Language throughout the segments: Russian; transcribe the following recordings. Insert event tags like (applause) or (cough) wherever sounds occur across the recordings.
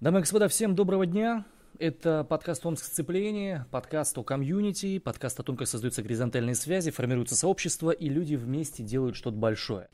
Дамы и господа, всем доброго дня. Это подкаст «Омск сцепление», подкаст о комьюнити, подкаст о том, как создаются горизонтальные связи, формируются сообщества, и люди вместе делают что-то большое.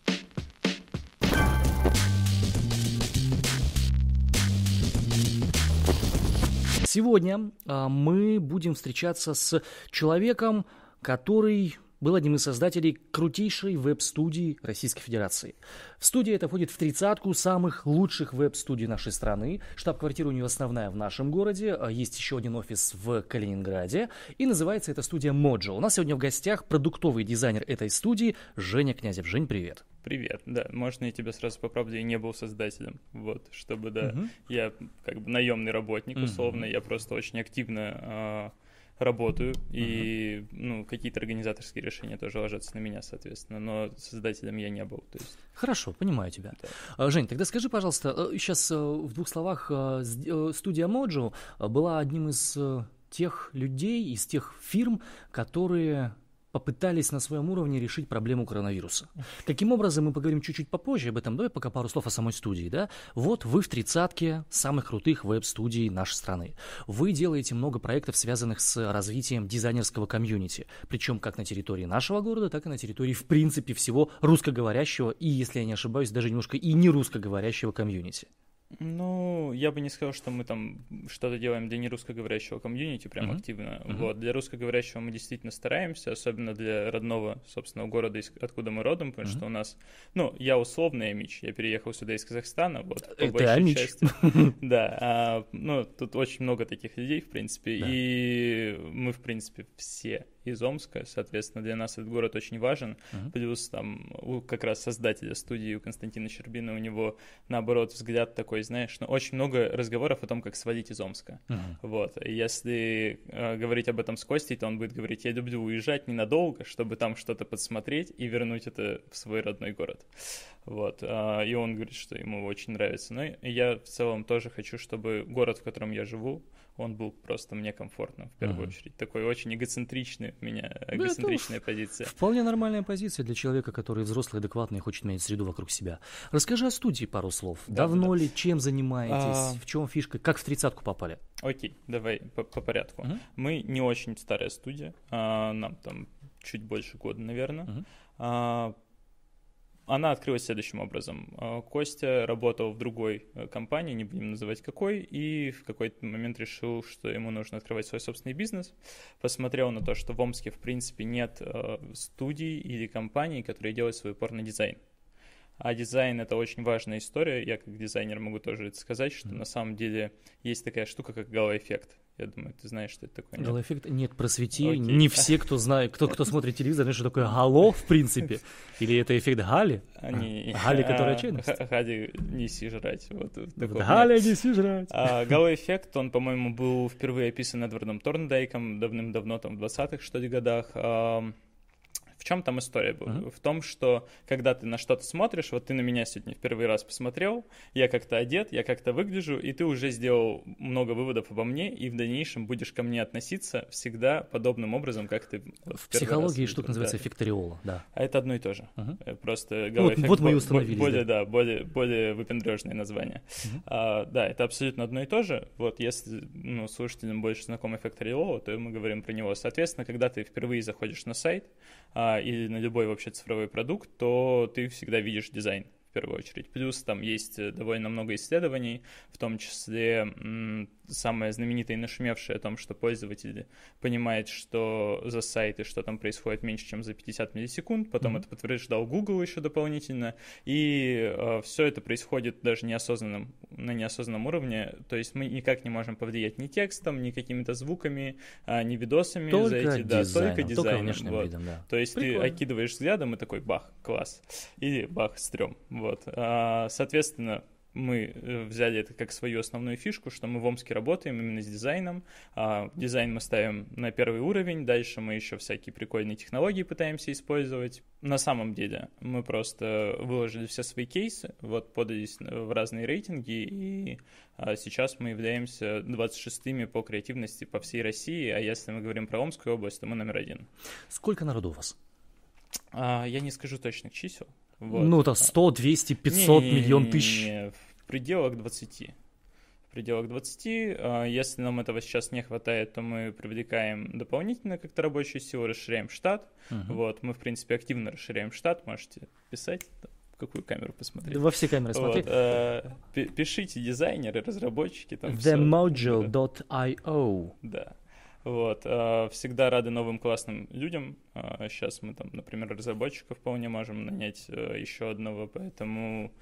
Сегодня а, мы будем встречаться с человеком, который был одним из создателей крутейшей веб-студии Российской Федерации. В студии это входит в тридцатку самых лучших веб-студий нашей страны. Штаб-квартира у нее основная в нашем городе. А есть еще один офис в Калининграде. И называется эта студия Mojo. У нас сегодня в гостях продуктовый дизайнер этой студии Женя Князев. Жень, привет. Привет, да, можно я тебя сразу поправлю, я не был создателем, вот, чтобы, да, угу. я как бы наемный работник, условно, угу. я просто очень активно э, работаю, uh-huh. и ну, какие-то организаторские решения тоже ложатся на меня, соответственно, но создателем я не был. То есть... Хорошо, понимаю тебя. Да. А, Жень, тогда скажи, пожалуйста, сейчас э, э, в двух словах, э, студия Mojo была одним из тех людей, из тех фирм, которые попытались на своем уровне решить проблему коронавируса. Каким образом, мы поговорим чуть-чуть попозже об этом, давай пока пару слов о самой студии, да? Вот вы в тридцатке самых крутых веб-студий нашей страны. Вы делаете много проектов, связанных с развитием дизайнерского комьюнити, причем как на территории нашего города, так и на территории, в принципе, всего русскоговорящего и, если я не ошибаюсь, даже немножко и не русскоговорящего комьюнити. Ну, я бы не сказал, что мы там что-то делаем для нерусскоговорящего комьюнити прям uh-huh. активно. Uh-huh. Вот. Для русскоговорящего мы действительно стараемся, особенно для родного, собственно, города, откуда мы родом, потому uh-huh. что у нас... Ну, я условный амич, я переехал сюда из Казахстана, вот, по Это большей амич. части. (laughs) Да, а, ну, тут очень много таких людей, в принципе, и мы, в принципе, все из Омска, соответственно, для нас этот город очень важен. Uh-huh. Плюс там у как раз создателя студии, у Константина Щербина, у него, наоборот, взгляд такой, знаешь, ну, очень много разговоров о том, как свалить из Омска. Uh-huh. Вот. И если э, говорить об этом с Костей, то он будет говорить, я люблю уезжать ненадолго, чтобы там что-то подсмотреть и вернуть это в свой родной город. Вот. А, и он говорит, что ему очень нравится. Но я в целом тоже хочу, чтобы город, в котором я живу, он был просто мне комфортно, в первую uh-huh. очередь. Такой очень эгоцентричный у меня, эгоцентричная ну, позиция. Вполне нормальная позиция для человека, который взрослый, адекватный и хочет менять среду вокруг себя. Расскажи о студии пару слов. Да, Давно да. ли, чем занимаетесь, а... в чем фишка, как в тридцатку попали? Окей, давай по, по порядку. Uh-huh. Мы не очень старая студия, а, нам там чуть больше года, наверное. Uh-huh. А, она открылась следующим образом. Э, Костя работал в другой э, компании, не будем называть какой, и в какой-то момент решил, что ему нужно открывать свой собственный бизнес. Посмотрел на то, что в Омске, в принципе, нет э, студий или компаний, которые делают свой упор на дизайн. А дизайн — это очень важная история. Я как дизайнер могу тоже это сказать, что mm-hmm. на самом деле есть такая штука, как галоэффект. Я думаю, ты знаешь, что это такое. Галоэффект? Нет, просвети. Окей. Не все, кто знает, кто, кто смотрит телевизор, знает, что такое гало, в принципе. (laughs) Или это эффект Гали? Они... Гали, (laughs) которая чайность? Гали, неси жрать. Вот, Гали, неси жрать. А, галоэффект, он, по-моему, был впервые описан Эдвардом Торндайком давным-давно, там, в 20-х, что ли, годах чем там история была? Uh-huh. В том, что когда ты на что-то смотришь, вот ты на меня сегодня в первый раз посмотрел, я как-то одет, я как-то выгляжу, и ты уже сделал много выводов обо мне, и в дальнейшем будешь ко мне относиться всегда подобным образом, как ты вот, В психологии штука называется да. да. А это одно и то же. Uh-huh. Просто ну, вот, вот мы и установили. Более, да, да более, более выпендрежное название. Uh-huh. А, да, это абсолютно одно и то же. Вот если ну, слушателям больше знаком эффект ореола, то мы говорим про него. Соответственно, когда ты впервые заходишь на сайт, а, или на любой вообще цифровой продукт, то ты всегда видишь дизайн в первую очередь. Плюс там есть э, довольно много исследований, в том числе самое знаменитое и нашумевшее о том, что пользователь понимает, что за сайт и что там происходит меньше, чем за 50 миллисекунд, потом mm-hmm. это подтверждал Google еще дополнительно, и э, все это происходит даже неосознанным, на неосознанном уровне, то есть мы никак не можем повлиять ни текстом, ни какими-то звуками, а, ни видосами только за эти, да, только дизайном. Только вот. видом, да. То есть Прикольно. ты окидываешь взглядом и такой бах, класс, или бах, стрём, вот. А, соответственно, мы э, взяли это как свою основную фишку, что мы в Омске работаем именно с дизайном. А, дизайн мы ставим на первый уровень, дальше мы еще всякие прикольные технологии пытаемся использовать. На самом деле мы просто выложили все свои кейсы, вот подались в разные рейтинги, и а, сейчас мы являемся 26-ми по креативности по всей России, а если мы говорим про Омскую область, то мы номер один. Сколько народу у вас? А, я не скажу точных чисел. Вот. Ну, это 100, 200, 500, не, миллион тысяч. Не, в пределах 20. В пределах 20. А, если нам этого сейчас не хватает, то мы привлекаем дополнительно как-то рабочую силу, расширяем штат. Uh-huh. Вот, мы, в принципе, активно расширяем штат, можете писать в какую камеру посмотреть. Да во все камеры смотри. Вот, э, пишите дизайнеры, разработчики. Там TheMojo.io Да. Вот, э, всегда рады новым классным людям. Сейчас мы там, например, разработчиков вполне можем нанять э, еще одного, поэтому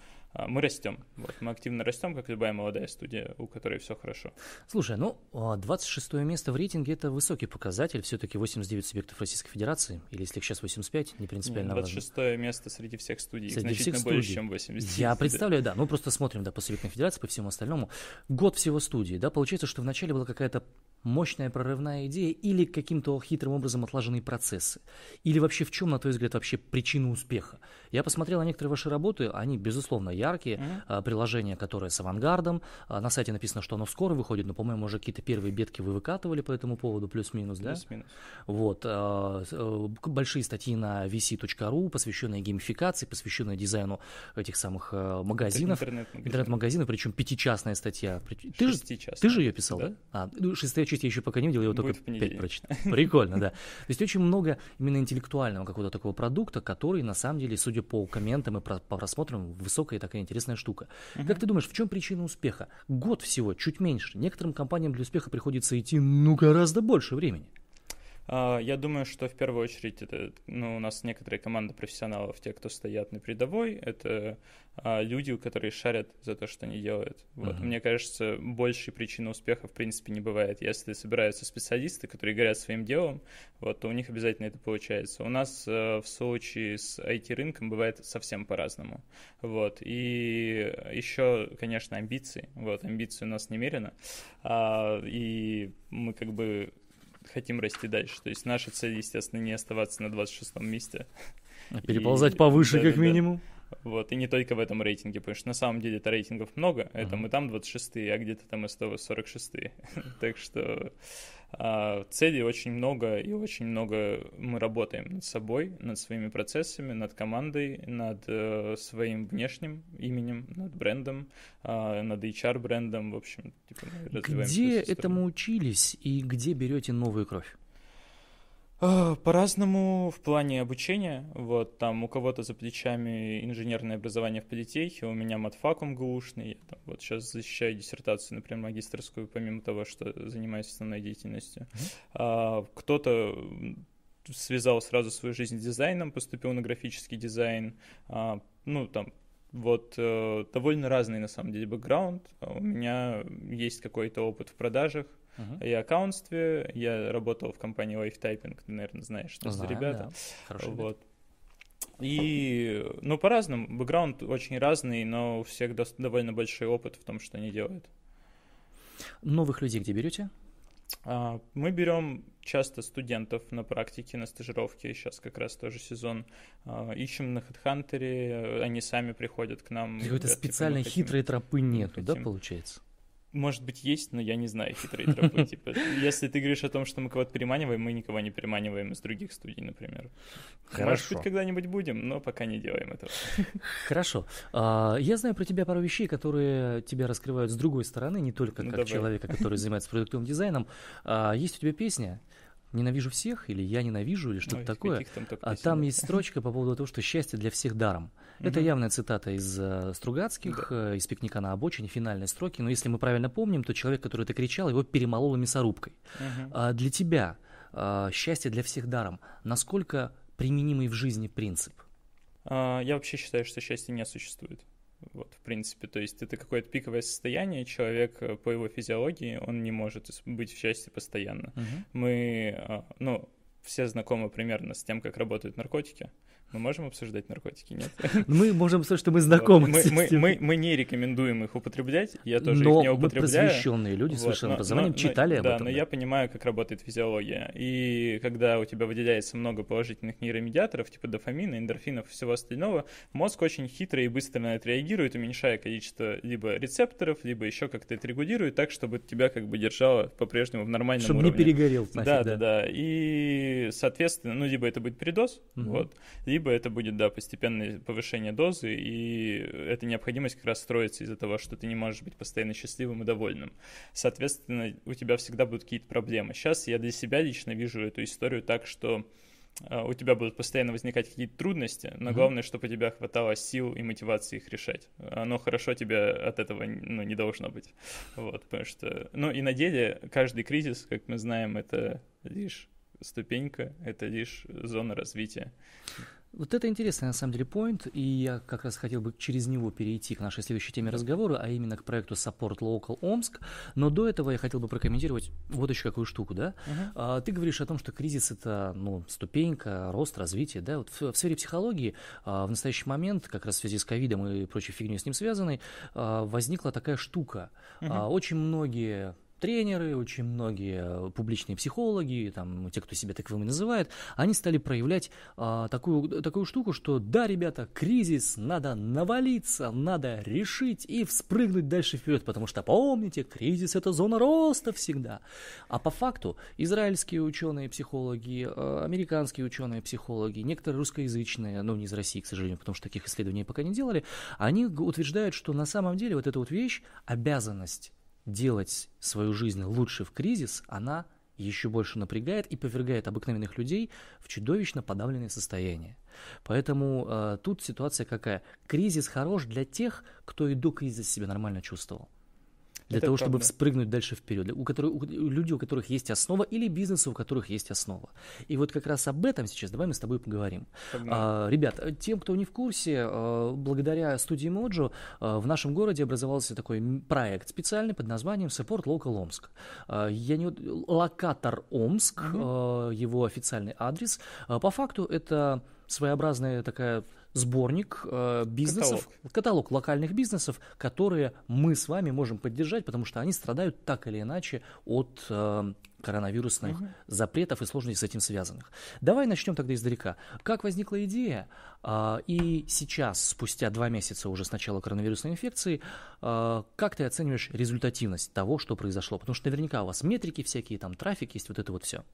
мы растем. Вот, мы активно растем, как любая молодая студия, у которой все хорошо. Слушай, ну, 26 а, место в рейтинге – это высокий показатель. Все-таки 89 субъектов Российской Федерации, или если их сейчас 85, не принципиально Нет, 26 важно. место среди всех студий, среди значительно всех больше, студий. чем 89. Я представляю, да. Ну, просто смотрим, да, по субъектной федерации, по всему остальному. Год всего студии, да, получается, что вначале была какая-то мощная прорывная идея или каким-то хитрым образом отлаженные процессы? Или вообще в чем, на твой взгляд, вообще причина успеха? Я посмотрел на некоторые ваши работы, они, безусловно, яркие. Mm-hmm. Приложение, которое с авангардом. А, на сайте написано, что оно скоро выходит, но, по-моему, уже какие-то первые бетки вы выкатывали по этому поводу, плюс-минус, да? Плюс-минус. Вот. А, э, большие статьи на vc.ru, посвященные геймификации, посвященные дизайну этих самых э, магазинов. Интернет-магазинов. Причем пятичастная статья. Ты же, ты же ее писал, да? да? А, ну, шестая часть я еще пока не видел, я его только пять прочитал. Прикольно, да. То есть очень много именно интеллектуального какого-то такого продукта, который на самом деле, судя по комментам и по просмотрам, высокая такая интересная штука. Как ты думаешь, в чем причина успеха? Год всего, чуть меньше. Некоторым компаниям для успеха приходится идти, ну, гораздо больше времени. А, я думаю, что в первую очередь это, ну, у нас некоторые команды профессионалов, те, кто стоят на передовой, это а, люди, которые шарят за то, что они делают. Вот. Uh-huh. Мне кажется, большей причины успеха в принципе не бывает. Если собираются специалисты, которые горят своим делом, вот, то у них обязательно это получается. У нас э, в случае с IT-рынком бывает совсем по-разному. Вот. И еще, конечно, амбиции. Вот, амбиции у нас немерено. А, и мы как бы хотим расти дальше. То есть наша цель, естественно, не оставаться на 26 месте. А переползать и, повыше, да, как да, минимум. Вот, и не только в этом рейтинге, потому что на самом деле это рейтингов много, это мы там 26-е, а где-то там и 146-е. (laughs) так что а, целей очень много, и очень много мы работаем над собой, над своими процессами, над командой, над э, своим внешним именем, над брендом, э, над HR-брендом, в общем. Типа, где этому учились и где берете новую кровь? А, по-разному в плане обучения. Вот там у кого-то за плечами инженерное образование в политехе, у меня матфакум ГУшный. Я там, вот сейчас защищаю диссертацию, например, магистрскую, помимо того, что занимаюсь основной деятельностью. Mm-hmm. А, кто-то связал сразу свою жизнь с дизайном, поступил на графический дизайн. А, ну, там, вот э, довольно разный на самом деле бэкграунд. У меня есть какой-то опыт в продажах, Uh-huh. И аккаунтстве. Я работал в компании Lifetyping, ты, наверное, знаешь, что Знаю, за ребята. Да. вот. И, ну, по-разному. Бэкграунд очень разный, но у всех до- довольно большой опыт в том, что они делают. Новых людей где берете? А, мы берем часто студентов на практике, на стажировке. Сейчас как раз тоже сезон. А, ищем на HeadHunter, они сами приходят к нам. Какой-то типа, специальной хитрой тропы нету, да, получается? Может быть, есть, но я не знаю хитрые тропы. (laughs) Типа, если ты говоришь о том, что мы кого-то переманиваем, мы никого не переманиваем из других студий, например. Хорошо. Может быть, когда-нибудь будем, но пока не делаем этого. (laughs) Хорошо. А, я знаю про тебя пару вещей, которые тебя раскрывают с другой стороны, не только ну, как человека, который (laughs) занимается продуктовым дизайном. А, есть у тебя песня, ненавижу всех, или я ненавижу, или что-то такое. Там а там есть строчка по поводу того, что счастье для всех даром. Угу. Это явная цитата из uh, Стругацких, да. uh, из пикника на обочине, финальной строки. Но если мы правильно помним, то человек, который это кричал, его перемололо мясорубкой. Угу. А для тебя uh, счастье для всех даром. Насколько применимый в жизни принцип? А, я вообще считаю, что счастья не существует. Вот, в принципе, то есть это какое-то пиковое состояние, человек э, по его физиологии, он не может быть в счастье постоянно. Uh-huh. Мы, а, ну, все знакомы примерно с тем, как работают наркотики. Мы можем обсуждать наркотики, нет? (laughs) Мы можем сказать, что мы знакомы мы, с мы, мы, мы не рекомендуем их употреблять, я тоже но их не употребляю. Но просвещенные люди вот, с высшим образованием но, читали но, об да, этом. но да. я понимаю, как работает физиология. И когда у тебя выделяется много положительных нейромедиаторов, типа дофамина, эндорфинов и всего остального, мозг очень хитро и быстро на это реагирует, уменьшая количество либо рецепторов, либо еще как-то это регулирует так, чтобы тебя как бы держало по-прежнему в нормальном чтобы уровне. Чтобы не перегорел. Нафиг, да, да, да. И, соответственно, ну, либо это будет передоз, угу. вот, либо либо это будет, да, постепенное повышение дозы, и эта необходимость как раз строится из-за того, что ты не можешь быть постоянно счастливым и довольным. Соответственно, у тебя всегда будут какие-то проблемы. Сейчас я для себя лично вижу эту историю так, что а, у тебя будут постоянно возникать какие-то трудности, но mm-hmm. главное, чтобы у тебя хватало сил и мотивации их решать. Оно хорошо тебе от этого ну, не должно быть. Вот, потому что... Ну и на деле каждый кризис, как мы знаем, это лишь ступенька, это лишь зона развития. Вот это интересный, на самом деле, point, и я как раз хотел бы через него перейти к нашей следующей теме разговора, а именно к проекту Support Local Омск. Но до этого я хотел бы прокомментировать вот еще какую штуку, да? Uh-huh. А, ты говоришь о том, что кризис — это, ну, ступенька, рост, развитие, да? Вот в, в сфере психологии а, в настоящий момент, как раз в связи с ковидом и прочей фигней с ним связанной, а, возникла такая штука. Uh-huh. А, очень многие тренеры, очень многие э, публичные психологи, там, те, кто себя таковыми называет, они стали проявлять а, такую, такую штуку, что да, ребята, кризис, надо навалиться, надо решить и вспрыгнуть дальше вперед, потому что помните, кризис это зона роста всегда. А по факту израильские ученые, психологи, э, американские ученые, психологи, некоторые русскоязычные, ну не из России, к сожалению, потому что таких исследований пока не делали, они утверждают, что на самом деле вот эта вот вещь, обязанность делать свою жизнь лучше в кризис, она еще больше напрягает и повергает обыкновенных людей в чудовищно подавленное состояние. Поэтому э, тут ситуация какая? Кризис хорош для тех, кто и до кризиса себя нормально чувствовал для Это того, правда. чтобы вспрыгнуть дальше вперед. У, которых, у людей, у которых есть основа, или бизнесы, у которых есть основа. И вот как раз об этом сейчас давай мы с тобой поговорим. А, ребят, тем, кто не в курсе, а, благодаря студии Моджо а, в нашем городе образовался такой проект специальный под названием Support Local Омск. А, я не локатор Омск, угу. его официальный адрес. По факту это своеобразная такая сборник э, бизнесов, каталог. каталог локальных бизнесов, которые мы с вами можем поддержать, потому что они страдают так или иначе от э, коронавирусных угу. запретов и сложностей с этим связанных. Давай начнем тогда издалека. Как возникла идея? А, и сейчас, спустя два месяца уже с начала коронавирусной инфекции, а, как ты оцениваешь результативность того, что произошло? Потому что наверняка у вас метрики всякие, там трафик есть, вот это вот все.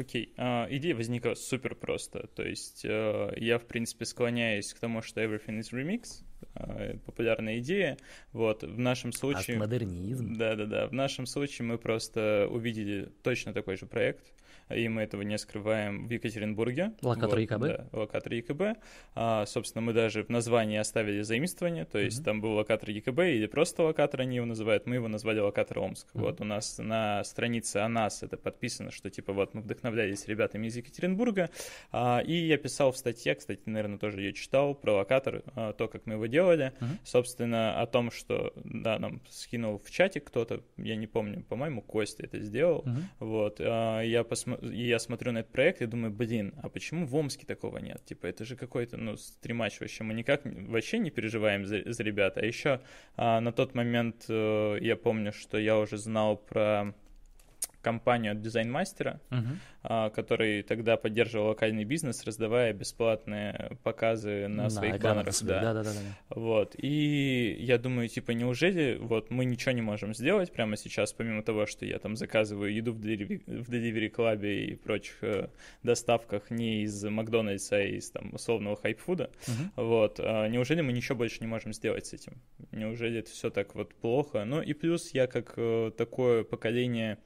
Окей, okay. uh, идея возникла супер просто. То есть uh, я, в принципе, склоняюсь к тому, что everything is remix, uh, популярная идея. Вот, в нашем случае... Модернизм. Да-да-да, в нашем случае мы просто увидели точно такой же проект, и мы этого не скрываем в Екатеринбурге. Локатор вот, ЕКБ? Да, локатор ЕКБ. А, собственно, мы даже в названии оставили заимствование, то есть mm-hmm. там был локатор ЕКБ или просто локатор они его называют, мы его назвали локатор Омск. Mm-hmm. Вот у нас на странице о нас это подписано, что типа вот мы вдохновлялись ребятами из Екатеринбурга, а, и я писал в статье, кстати, наверное, тоже ее читал, про локатор, а, то, как мы его делали, mm-hmm. собственно, о том, что, да, нам скинул в чате кто-то, я не помню, по-моему, Костя это сделал, mm-hmm. вот, а, я посмотрел, и я смотрю на этот проект и думаю, блин, а почему в Омске такого нет? Типа, это же какой-то, ну, стримач вообще. Мы никак вообще не переживаем за, за ребят. А еще а, на тот момент э, я помню, что я уже знал про компанию от дизайн-мастера, uh-huh. который тогда поддерживал локальный бизнес, раздавая бесплатные показы на, на своих баннерах. Да. Да, да, да, да. Вот. И я думаю, типа, неужели вот мы ничего не можем сделать прямо сейчас, помимо того, что я там заказываю еду в Delivery, в Delivery Club и прочих э, доставках не из Макдональдса, а из там условного хайпфуда. Uh-huh. Вот. А неужели мы ничего больше не можем сделать с этим? Неужели это все так вот плохо? Ну и плюс я как э, такое поколение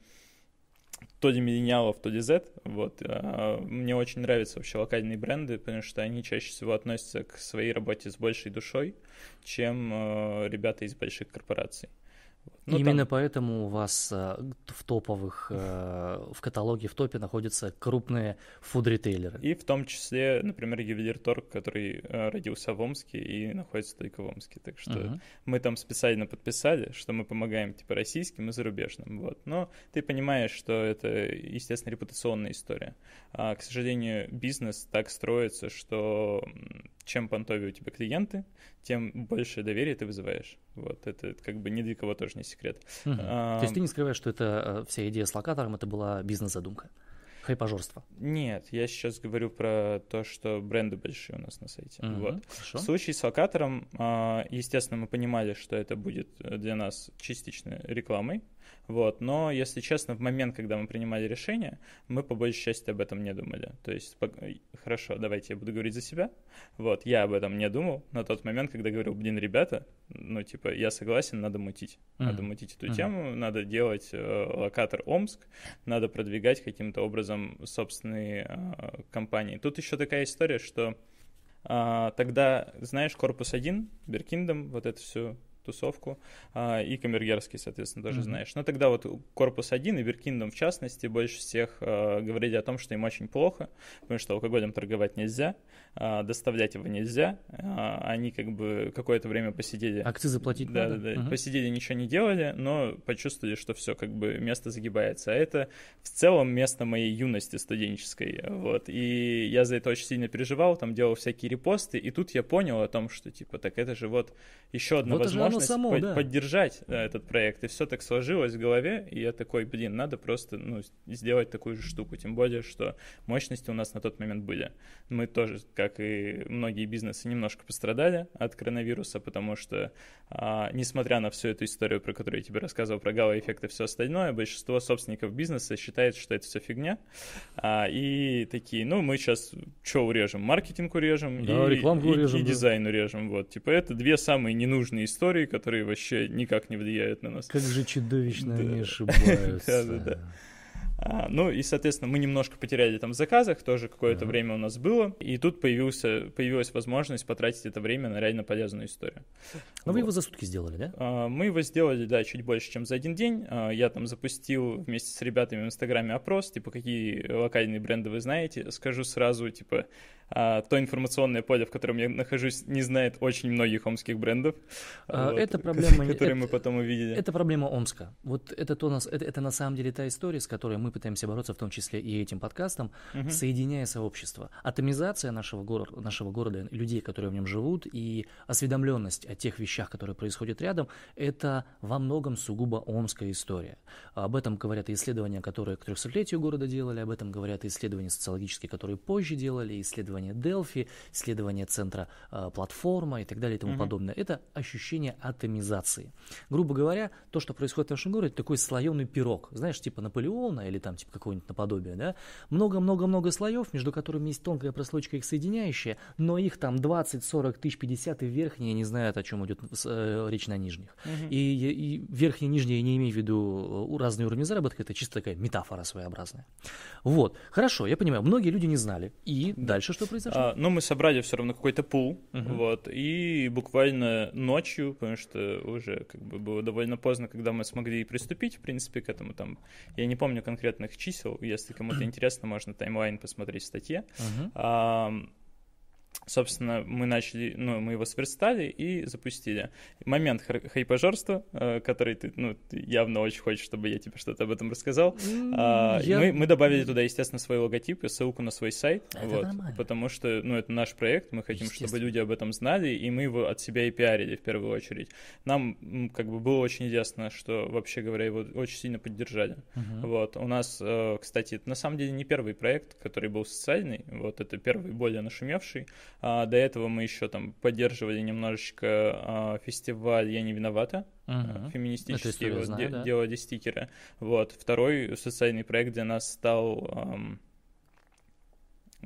то ли миллениалов, то ли Z. Вот. А, мне очень нравятся вообще локальные бренды, потому что они чаще всего относятся к своей работе с большей душой, чем э, ребята из больших корпораций. Ну, Именно там... поэтому у вас э, в топовых, э, в каталоге, в топе находятся крупные фуд-ритейлеры. И в том числе, например, Ювелир Торг, который э, родился в Омске и находится только в Омске. Так что uh-huh. мы там специально подписали, что мы помогаем типа российским и зарубежным. Вот. Но ты понимаешь, что это, естественно, репутационная история. А, к сожалению, бизнес так строится, что чем понтовее у тебя клиенты, тем больше доверия ты вызываешь. Вот это как бы ни для кого тоже не секрет. Угу. А, То есть ты не скрываешь, что это э, вся идея с локатором, это была бизнес-задумка? хайпажорство. Нет, я сейчас говорю про то, что бренды большие у нас на сайте. Угу, вот. Хорошо. В случае с локатором, а, естественно, мы понимали, что это будет для нас частично рекламой. Вот. Но, если честно, в момент, когда мы принимали решение, мы по большей части об этом не думали. То есть, по... хорошо, давайте я буду говорить за себя. Вот, я об этом не думал на тот момент, когда говорил, блин, ребята, ну, типа, я согласен, надо мутить. Mm-hmm. Надо мутить эту mm-hmm. тему, надо делать э, локатор Омск, надо продвигать каким-то образом собственные э, компании. Тут еще такая история, что э, тогда, знаешь, корпус 1, Беркиндом, вот это все тусовку, а, и Камергерский, соответственно, тоже mm-hmm. знаешь. Но тогда вот корпус 1 и Беркиндом, в частности, больше всех а, говорили о том, что им очень плохо, потому что алкоголем торговать нельзя, а, доставлять его нельзя, они как бы какое-то время посидели... Акцизы платить да, надо? Да, да, угу. посидели, ничего не делали, но почувствовали, что все, как бы место загибается. А это в целом место моей юности студенческой, вот. И я за это очень сильно переживал, там делал всякие репосты, и тут я понял о том, что, типа, так это же вот еще одна вот возможность само, по- да. поддержать да, этот проект. И все так сложилось в голове, и я такой, блин, надо просто ну, сделать такую же штуку. Тем более, что мощности у нас на тот момент были. Мы тоже, как и многие бизнесы, немножко пострадали от коронавируса, потому что, а, несмотря на всю эту историю, про которую я тебе рассказывал, про гало-эффект и все остальное, большинство собственников бизнеса считает, что это все фигня. А, и такие, ну, мы сейчас что урежем? Маркетинг урежем да, и, рекламку и, урежем, и да. дизайн урежем. Вот, типа, это две самые ненужные истории, которые вообще никак не влияют на нас. Как же чудовищно они (laughs) ошибаются. Да, да, да. А, ну и, соответственно, мы немножко потеряли там в заказах, тоже какое-то uh-huh. время у нас было, и тут появился, появилась возможность потратить это время на реально полезную историю. Но вот. вы его за сутки сделали, да? А, мы его сделали, да, чуть больше, чем за один день. А, я там запустил вместе с ребятами в Инстаграме опрос, типа, какие локальные бренды вы знаете. Скажу сразу, типа, а, то информационное поле, в котором я нахожусь, не знает очень многих омских брендов. А, вот, это проблема, (laughs) которые это, мы потом увидели. Это проблема Омска. Вот это, то, нас, это, это на самом деле та история, с которой мы пытаемся бороться, в том числе и этим подкастом, угу. соединяя сообщество. Атомизация нашего, гор- нашего города, людей, которые в нем живут, и осведомленность о тех вещах, которые происходят рядом, это во многом сугубо омская история. Об этом говорят и исследования, которые к 300-летию города делали, об этом говорят и исследования социологические, которые позже делали, исследования Delphi, исследование центра э, платформа и так далее и тому mm-hmm. подобное. Это ощущение атомизации. Грубо говоря, то, что происходит в нашем городе, такой слоеный пирог. Знаешь, типа Наполеона или там типа какого-нибудь наподобия, да? Много-много-много слоев, между которыми есть тонкая прослойка их соединяющая, но их там 20, 40 тысяч, 50 и верхние не знают, о чем идет э, речь на нижних. Mm-hmm. И, и верхние и нижние, я не имею в виду э, разные уровни заработка, это чисто такая метафора своеобразная. Вот, хорошо, я понимаю, многие люди не знали. И дальше что произошло? А, ну, мы собрали все равно какой-то пул, uh-huh. вот, и буквально ночью, потому что уже как бы было довольно поздно, когда мы смогли приступить, в принципе, к этому там, я не помню конкретных чисел, если кому-то (clears throat) интересно, можно таймлайн посмотреть в статье. Uh-huh. А, Собственно, мы начали, ну, мы его сверстали и запустили. Момент хайпажорства, э, который ты, ну, ты явно очень хочешь, чтобы я тебе что-то об этом рассказал. Mm, я... мы, мы добавили туда, естественно, свой логотип и ссылку на свой сайт. Это вот, нормально. Потому что, ну, это наш проект, мы хотим, чтобы люди об этом знали, и мы его от себя и пиарили в первую очередь. Нам, как бы, было очень ясно, что, вообще говоря, его очень сильно поддержали. Uh-huh. Вот, у нас, э, кстати, это на самом деле не первый проект, который был социальный, вот, это первый более нашумевший. А, до этого мы еще там поддерживали немножечко а, фестиваль «Я не виновата», uh-huh. феминистический, вот, знаю, де- да. делали стикеры. Вот. Второй социальный проект для нас стал эм,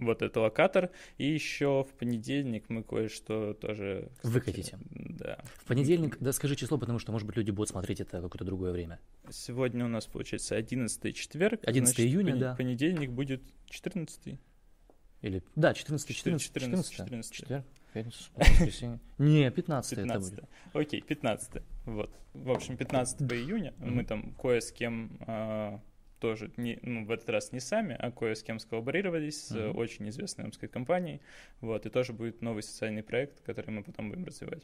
вот это локатор. И еще в понедельник мы кое-что тоже... Кстати, Выкатите. Да. В понедельник, да, скажи число, потому что, может быть, люди будут смотреть это какое-то другое время. Сегодня у нас, получается, 11 четверг. 11 значит, июня, пон- да. Понедельник будет 14 или, да, 14, 14, 14, 14, 14. Четверг, пятница, воскресенье. (laughs) Не, 15, 15 это будет. Окей, 15. Вот. В общем, 15 июня мы там кое с кем а, тоже, не, ну, в этот раз не сами, а кое с кем сколлаборировались с uh-huh. очень известной омской компанией. Вот, и тоже будет новый социальный проект, который мы потом будем развивать.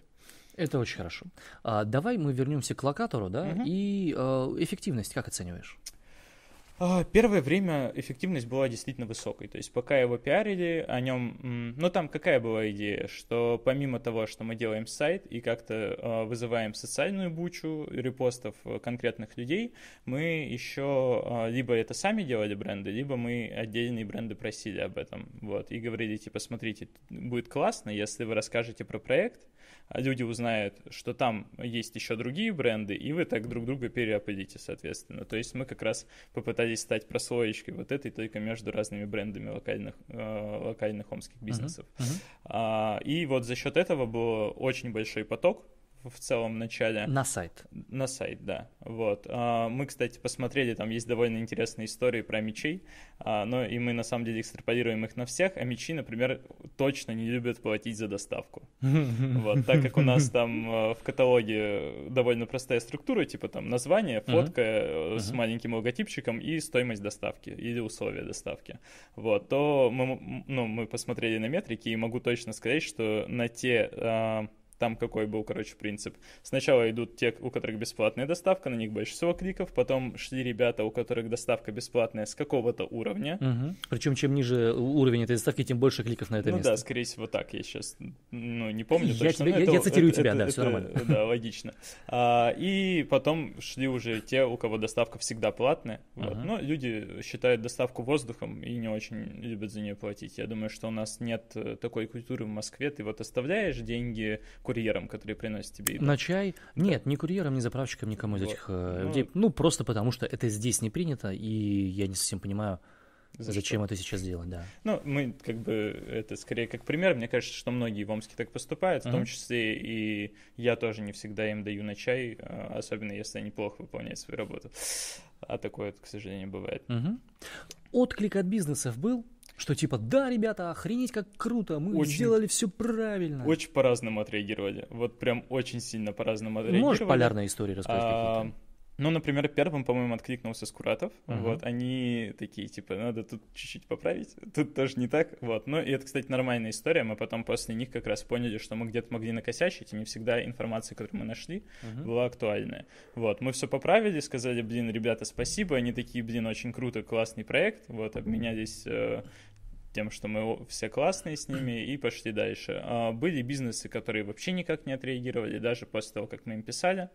Это очень хорошо. А, давай мы вернемся к локатору, да, uh-huh. и а, эффективность как оцениваешь? А, первое время эффективность была действительно высокой. То есть пока его пиарили, о нем... Ну там какая была идея? Что помимо того, что мы делаем сайт и как-то э, вызываем социальную бучу репостов конкретных людей, мы еще э, либо это сами делали бренды, либо мы отдельные бренды просили об этом. Вот, и говорили, типа, смотрите, будет классно, если вы расскажете про проект, а люди узнают, что там есть еще другие бренды, и вы так друг друга переопределите, соответственно. То есть мы как раз попытались стать прослоечкой вот этой только между разными брендами локальных, э, локальных омских бизнесов. Uh-huh. Uh-huh. А, и вот за счет этого был очень большой поток в целом начале. На сайт. На сайт, да. Вот. А, мы, кстати, посмотрели, там есть довольно интересные истории про мечей, а, но и мы на самом деле экстраполируем их на всех, а мечи, например, точно не любят платить за доставку. (laughs) Вот, так как у нас там а, в каталоге довольно простая структура, типа там название, фотка э, с маленьким логотипчиком и стоимость доставки или условия доставки. Вот, то мы, ну, мы посмотрели на метрики и могу точно сказать, что на те там какой был, короче, принцип. Сначала идут те, у которых бесплатная доставка, на них больше всего кликов, потом шли ребята, у которых доставка бесплатная с какого-то уровня. Угу. Причем чем ниже уровень этой доставки, тем больше кликов на это ну, место. да, скорее всего так, я сейчас ну, не помню я точно. Тебе, я, это, я цитирую это, тебя, это, да, это, все нормально. (laughs) Да, логично. А, и потом шли уже те, у кого доставка всегда платная. Вот. Uh-huh. Но люди считают доставку воздухом и не очень любят за нее платить. Я думаю, что у нас нет э, такой культуры в Москве. Ты вот оставляешь деньги курьерам, которые приносит тебе еду. На чай? Нет, ни курьерам, ни заправщикам, никому из вот. этих э, ну, людей. Ну, просто потому что это здесь не принято, и я не совсем понимаю, за Зачем что? это сейчас делать, да? Ну, мы как бы это скорее как пример. Мне кажется, что многие в Омске так поступают, в uh-huh. том числе и я тоже не всегда им даю на чай, э, особенно если они плохо выполняют свою работу. А такое, к сожалению, бывает. Uh-huh. Отклик от бизнесов был? Что типа, да, ребята, охренеть как круто, мы очень, сделали все правильно. Очень по-разному отреагировали. Вот прям очень сильно по-разному отреагировали. Можешь полярные истории рассказать а, какие-то? Ну, например, первым, по-моему, откликнулся Скуратов. Uh-huh. Вот, они такие, типа, надо тут чуть-чуть поправить, тут тоже не так. Вот, ну, и это, кстати, нормальная история. Мы потом после них как раз поняли, что мы где-то могли накосячить, и не всегда информация, которую мы нашли, uh-huh. была актуальная. Вот, мы все поправили, сказали, блин, ребята, спасибо. Они такие, блин, очень круто, классный проект. Вот, обменялись э, тем, что мы все классные с ними, и пошли дальше. А, были бизнесы, которые вообще никак не отреагировали, даже после того, как мы им писали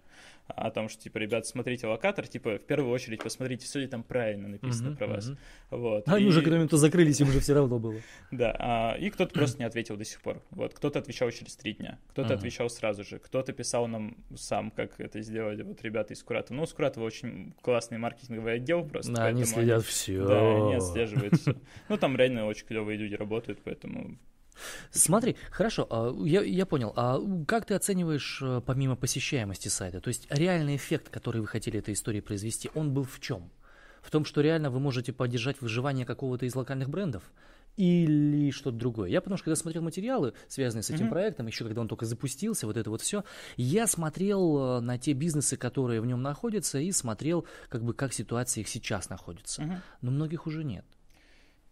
о том, что, типа, ребят, смотрите локатор, типа, в первую очередь посмотрите, все ли там правильно написано uh-huh, про вас. Uh-huh. Вот. А они и... уже к моменту закрылись, им уже все равно было. (laughs) Да, а, и кто-то просто не ответил до сих пор. Вот, кто-то отвечал через три дня, кто-то отвечал сразу же, кто-то писал нам сам, как это сделали вот ребята из Куратова. Ну, с Куратова очень классный маркетинговый отдел просто. Да, они следят все. Да, они отслеживают все. Ну, там реально очень клевые люди работают, поэтому Смотри, хорошо, а, я, я понял. А как ты оцениваешь э, помимо посещаемости сайта? То есть реальный эффект, который вы хотели этой истории произвести, он был в чем? В том, что реально вы можете поддержать выживание какого-то из локальных брендов? Или что-то другое. Я потому что когда смотрел материалы, связанные с этим mm-hmm. проектом, еще когда он только запустился, вот это вот все, я смотрел э, на те бизнесы, которые в нем находятся, и смотрел, как бы, как ситуация их сейчас находится. Mm-hmm. Но многих уже нет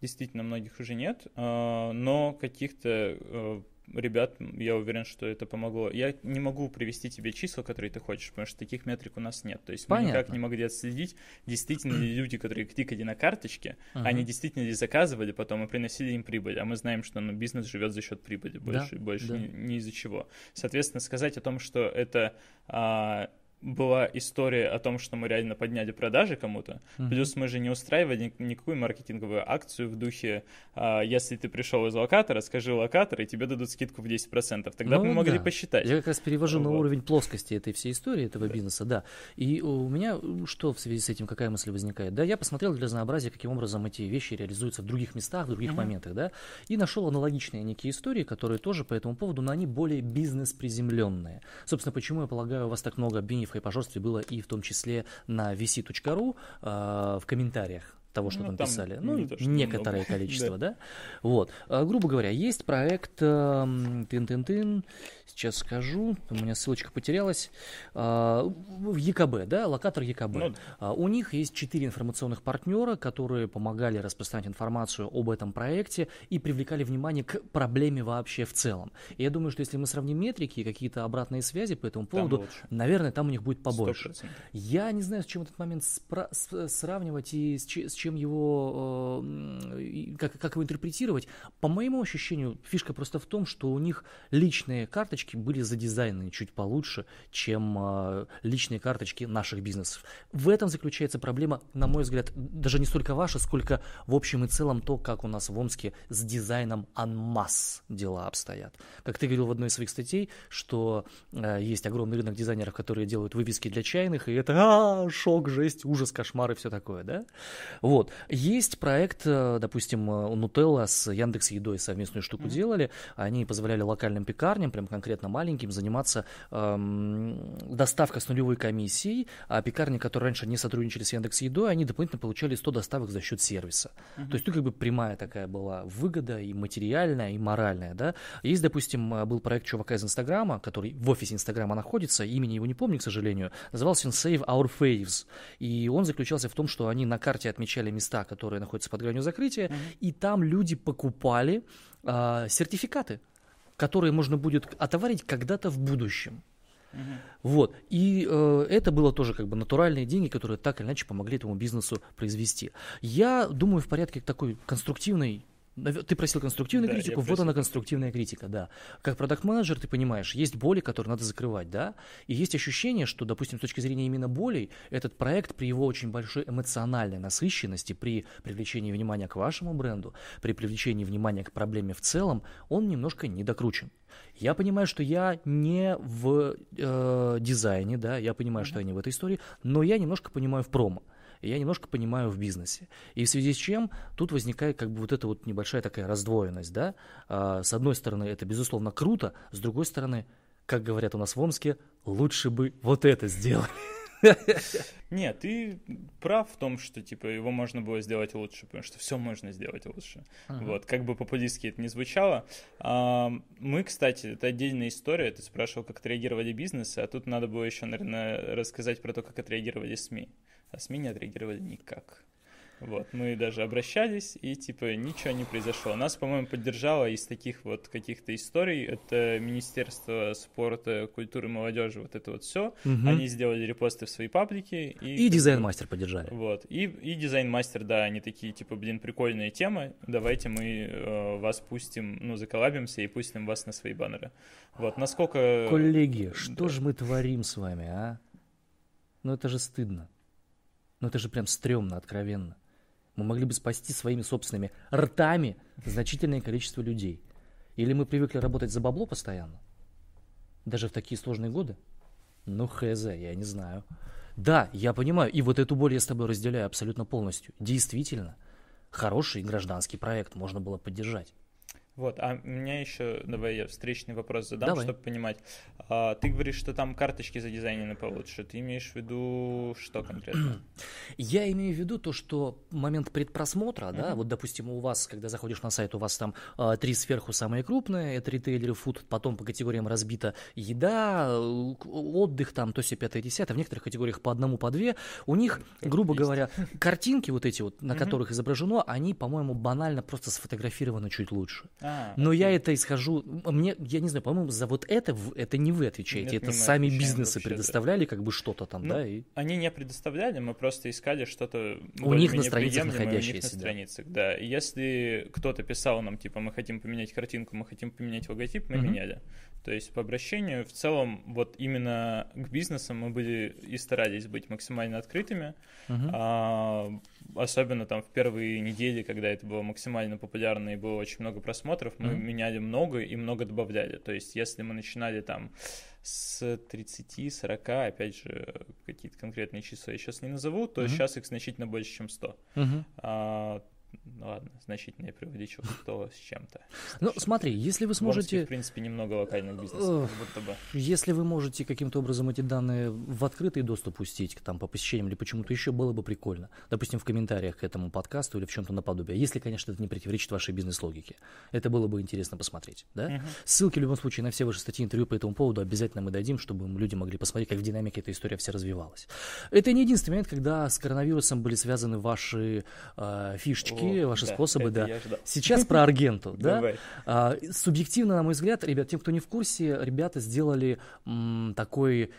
действительно многих уже нет, а, но каких-то э, ребят, я уверен, что это помогло. Я не могу привести тебе числа, которые ты хочешь, потому что таких метрик у нас нет. То есть Понятно. мы никак не могли отследить, действительно ли люди, которые кликали на карточки, uh-huh. они действительно ли заказывали потом и приносили им прибыль. А мы знаем, что ну, бизнес живет за счет прибыли больше, да, больше да. Не, не из-за чего. Соответственно, сказать о том, что это а, была история о том, что мы реально подняли продажи кому-то. Mm-hmm. Плюс мы же не устраивали никакую маркетинговую акцию в духе, а, если ты пришел из локатора, скажи локатор, и тебе дадут скидку в 10%. Тогда ну, мы могли да. посчитать. Я как раз перевожу вот. на уровень плоскости этой всей истории, этого да. бизнеса, да. И у меня что в связи с этим, какая мысль возникает? Да, я посмотрел для разнообразия, каким образом эти вещи реализуются в других местах, в других mm-hmm. моментах, да, и нашел аналогичные некие истории, которые тоже по этому поводу, но они более бизнес-приземленные. Собственно, почему, я полагаю, у вас так много обвинений в хайпажорстве было и в том числе на vc.ru э, в комментариях того, что ну, там, там писали. Ну, не некоторое много. (laughs) количество, да. Вот. А, грубо говоря, есть проект э, тын-тын-тын, сейчас скажу, у меня ссылочка потерялась, э, в ЕКБ, да, локатор ЕКБ. Ну, да. У них есть четыре информационных партнера, которые помогали распространять информацию об этом проекте и привлекали внимание к проблеме вообще в целом. И я думаю, что если мы сравним метрики и какие-то обратные связи по этому поводу, наверное, там у них будет побольше. 100%. Я не знаю, с чем этот момент спра- с- сравнивать и с, ч- с чем чем его, э, как, как его интерпретировать. По моему ощущению, фишка просто в том, что у них личные карточки были задизайнены чуть получше, чем э, личные карточки наших бизнесов. В этом заключается проблема, на мой взгляд, даже не столько ваша, сколько в общем и целом то, как у нас в Омске с дизайном анмасс дела обстоят. Как ты говорил в одной из своих статей, что э, есть огромный рынок дизайнеров, которые делают вывески для чайных, и это а, шок, жесть, ужас, кошмар и все такое, да? Вот. Есть проект, э, допустим, у Нутелла с Яндекс Едой совместную штуку mm-hmm. делали. Они позволяли локальным пекарням, прям конкретно маленьким, заниматься эм, доставкой с нулевой комиссией, а пекарни, которые раньше не сотрудничали с Яндекс Едой, они дополнительно получали 100 доставок за счет сервиса. Mm-hmm. То есть, ну, как бы прямая такая была выгода и материальная, и моральная, да. Есть, допустим, был проект чувака из Инстаграма, который в офисе Инстаграма находится, имени его не помню, к сожалению, назывался он Save Our Faves, и он заключался в том, что они на карте отмечали места, которые находятся под гранью закрытия, mm-hmm. и там люди покупали э, сертификаты, которые можно будет отоварить когда-то в будущем. Uh-huh. Вот. И э, это было тоже как бы натуральные деньги, которые так или иначе помогли этому бизнесу произвести. Я думаю, в порядке такой конструктивной ты просил конструктивную да, критику, вот она конструктивная критика, да. Как продакт-менеджер ты понимаешь, есть боли, которые надо закрывать, да, и есть ощущение, что, допустим, с точки зрения именно болей, этот проект при его очень большой эмоциональной насыщенности, при привлечении внимания к вашему бренду, при привлечении внимания к проблеме в целом, он немножко недокручен. Я понимаю, что я не в э, дизайне, да, я понимаю, mm-hmm. что я не в этой истории, но я немножко понимаю в промо я немножко понимаю в бизнесе. И в связи с чем тут возникает как бы вот эта вот небольшая такая раздвоенность, да. А, с одной стороны, это безусловно круто, с другой стороны, как говорят у нас в Омске, лучше бы вот это сделали. Нет, ты прав в том, что типа его можно было сделать лучше, потому что все можно сделать лучше. Uh-huh. Вот, как бы по-популистски это не звучало. А, мы, кстати, это отдельная история. Ты спрашивал, как отреагировали бизнесы, а тут надо было еще, наверное, рассказать про то, как отреагировали СМИ а СМИ не отреагировали никак. Вот, мы даже обращались, и, типа, ничего не произошло. Нас, по-моему, поддержало из таких вот каких-то историй, это Министерство спорта, культуры молодежи, вот это вот все. Угу. Они сделали репосты в свои паблики. И, и дизайн-мастер поддержали. Вот, и, и дизайн-мастер, да, они такие, типа, блин, прикольная тема, давайте мы э, вас пустим, ну, заколабимся и пустим вас на свои баннеры. Вот, насколько... Коллеги, что да. же мы творим с вами, а? Ну, это же стыдно. Ну это же прям стрёмно, откровенно. Мы могли бы спасти своими собственными ртами значительное количество людей. Или мы привыкли работать за бабло постоянно? Даже в такие сложные годы? Ну, хз, я не знаю. Да, я понимаю, и вот эту боль я с тобой разделяю абсолютно полностью. Действительно, хороший гражданский проект можно было поддержать. Вот, а у меня еще, давай я встречный вопрос задам, давай. чтобы понимать. А, ты говоришь, что там карточки задизайнены получше. Ты имеешь в виду что конкретно? (clears throat) Я имею в виду то, что момент предпросмотра, uh-huh. да, вот, допустим, у вас, когда заходишь на сайт, у вас там а, три сверху самые крупные, это ритейлеры, фуд, потом по категориям разбита еда, отдых, там, то все пятое, десятое, в некоторых категориях по одному, по две. У них, как грубо есть. говоря, картинки вот эти вот, на uh-huh. которых изображено, они, по-моему, банально просто сфотографированы чуть лучше. А, Но окей. я это исхожу, мне, я не знаю, по-моему, за вот это, это не вы отвечаете, Нет, это сами бизнесы предоставляли да. как бы что-то там, ну, да? И... Они не предоставляли, мы просто искали что-то у них на страницах находящееся. У них на страницах, да. И если кто-то писал нам, типа, мы хотим поменять картинку, мы хотим поменять логотип, мы угу. меняли. То есть по обращению в целом вот именно к бизнесам мы были и старались быть максимально открытыми, uh-huh. а, особенно там в первые недели, когда это было максимально популярно и было очень много просмотров, мы uh-huh. меняли много и много добавляли. То есть если мы начинали там с 30-40, опять же, какие-то конкретные числа я сейчас не назову, то uh-huh. сейчас их значительно больше, чем 100. Uh-huh. А, ну ладно, значительное преувеличил, кто с чем-то. Ну, смотри, если вы сможете... В, в принципе, немного локальных бизнесов, будто бы. Если вы можете каким-то образом эти данные в открытый доступ пустить, там, по посещениям или почему-то еще, было бы прикольно. Допустим, в комментариях к этому подкасту или в чем-то наподобие. Если, конечно, это не противоречит вашей бизнес-логике. Это было бы интересно посмотреть, да? Uh-huh. Ссылки, в любом случае, на все ваши статьи, интервью по этому поводу обязательно мы дадим, чтобы люди могли посмотреть, как в динамике эта история вся развивалась. Это не единственный момент, когда с коронавирусом были связаны ваши э, фишечки, О, ваши да, способы, да. Сейчас про Аргенту, (laughs) да. А, субъективно, на мой взгляд, ребят, тем, кто не в курсе, ребята сделали такой,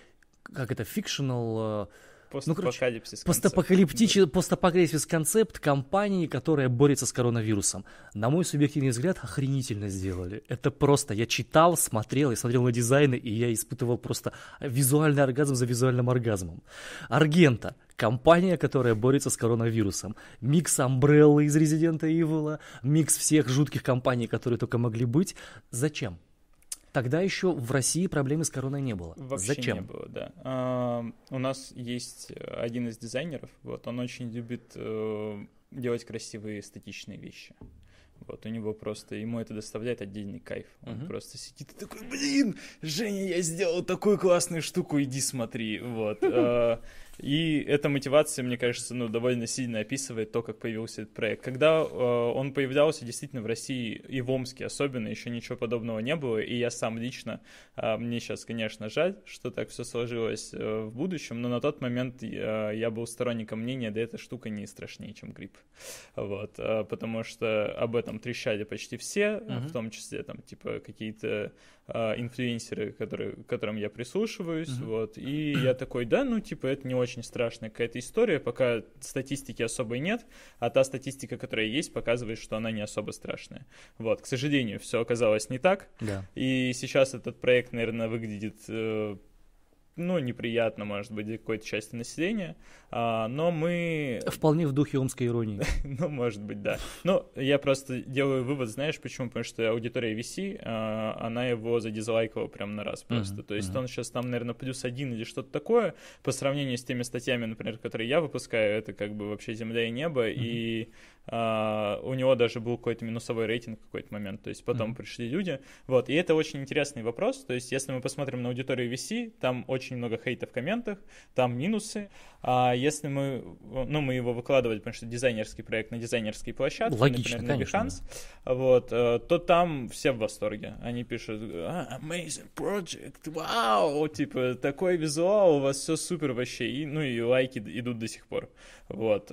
как это, fictional Ну, постапокалиптич... Постапокалипсис концепт компании, которая борется с коронавирусом. На мой субъективный взгляд, охренительно сделали. Это просто, я читал, смотрел, я смотрел на дизайны, и я испытывал просто визуальный оргазм за визуальным оргазмом. Аргента, компания, которая борется с коронавирусом. Микс Umbrella из Resident Evil, микс всех жутких компаний, которые только могли быть. Зачем? Тогда еще в России проблемы с короной не было. Вообще Зачем? не было, да. А, у нас есть один из дизайнеров, вот, он очень любит э, делать красивые эстетичные вещи. Вот, у него просто, ему это доставляет отдельный кайф. Он uh-huh. просто сидит и такой, блин, Женя, я сделал такую классную штуку, иди смотри. Вот. (laughs) И эта мотивация, мне кажется, ну, довольно сильно описывает то, как появился этот проект. Когда э, он появлялся действительно в России и в Омске особенно, еще ничего подобного не было, и я сам лично, э, мне сейчас, конечно, жаль, что так все сложилось э, в будущем, но на тот момент э, я был сторонником мнения, да эта штука не страшнее, чем грипп. Вот, э, потому что об этом трещали почти все, uh-huh. в том числе там типа какие-то инфлюенсеры, которые, к которым я прислушиваюсь, uh-huh. вот, и я такой, да, ну, типа, это не очень страшная какая-то история, пока статистики особой нет, а та статистика, которая есть, показывает, что она не особо страшная. Вот, к сожалению, все оказалось не так, да. и сейчас этот проект, наверное, выглядит э, ну, неприятно, может быть, для какой-то части населения, а, но мы... Вполне в духе омской иронии. (laughs) ну, может быть, да. Но я просто делаю вывод, знаешь, почему? Потому что аудитория VC, а, она его задизлайкала прям на раз просто. Uh-huh, То есть uh-huh. он сейчас там, наверное, плюс один или что-то такое, по сравнению с теми статьями, например, которые я выпускаю, это как бы вообще земля и небо, uh-huh. и Uh, у него даже был какой-то минусовой рейтинг в какой-то момент, то есть потом mm-hmm. пришли люди, вот, и это очень интересный вопрос, то есть если мы посмотрим на аудиторию VC, там очень много хейта в комментах, там минусы, а если мы, ну, мы его выкладывали, потому что дизайнерский проект на дизайнерские площадки, Логично, например, конечно, на Behance, да. вот, э, то там все в восторге, они пишут, ah, amazing project, вау, типа, такой визуал, у вас все супер вообще, и, ну, и лайки идут до сих пор, вот,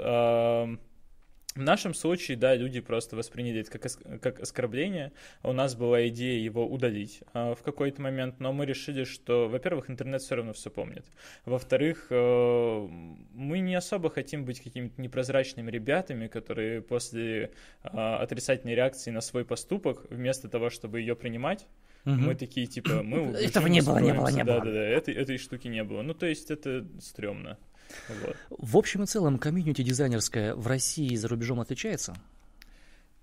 в нашем случае, да, люди просто восприняли это как, как оскорбление. У нас была идея его удалить э, в какой-то момент, но мы решили, что, во-первых, интернет все равно все помнит. Во-вторых, э, мы не особо хотим быть какими-то непрозрачными ребятами, которые после э, отрицательной реакции на свой поступок, вместо того, чтобы ее принимать, Угу. Мы такие, типа, мы... Этого не было, не было, не было. Да-да-да, этой, этой штуки не было. Ну, то есть это стрёмно. Вот. В общем и целом, комьюнити дизайнерская в России и за рубежом отличается?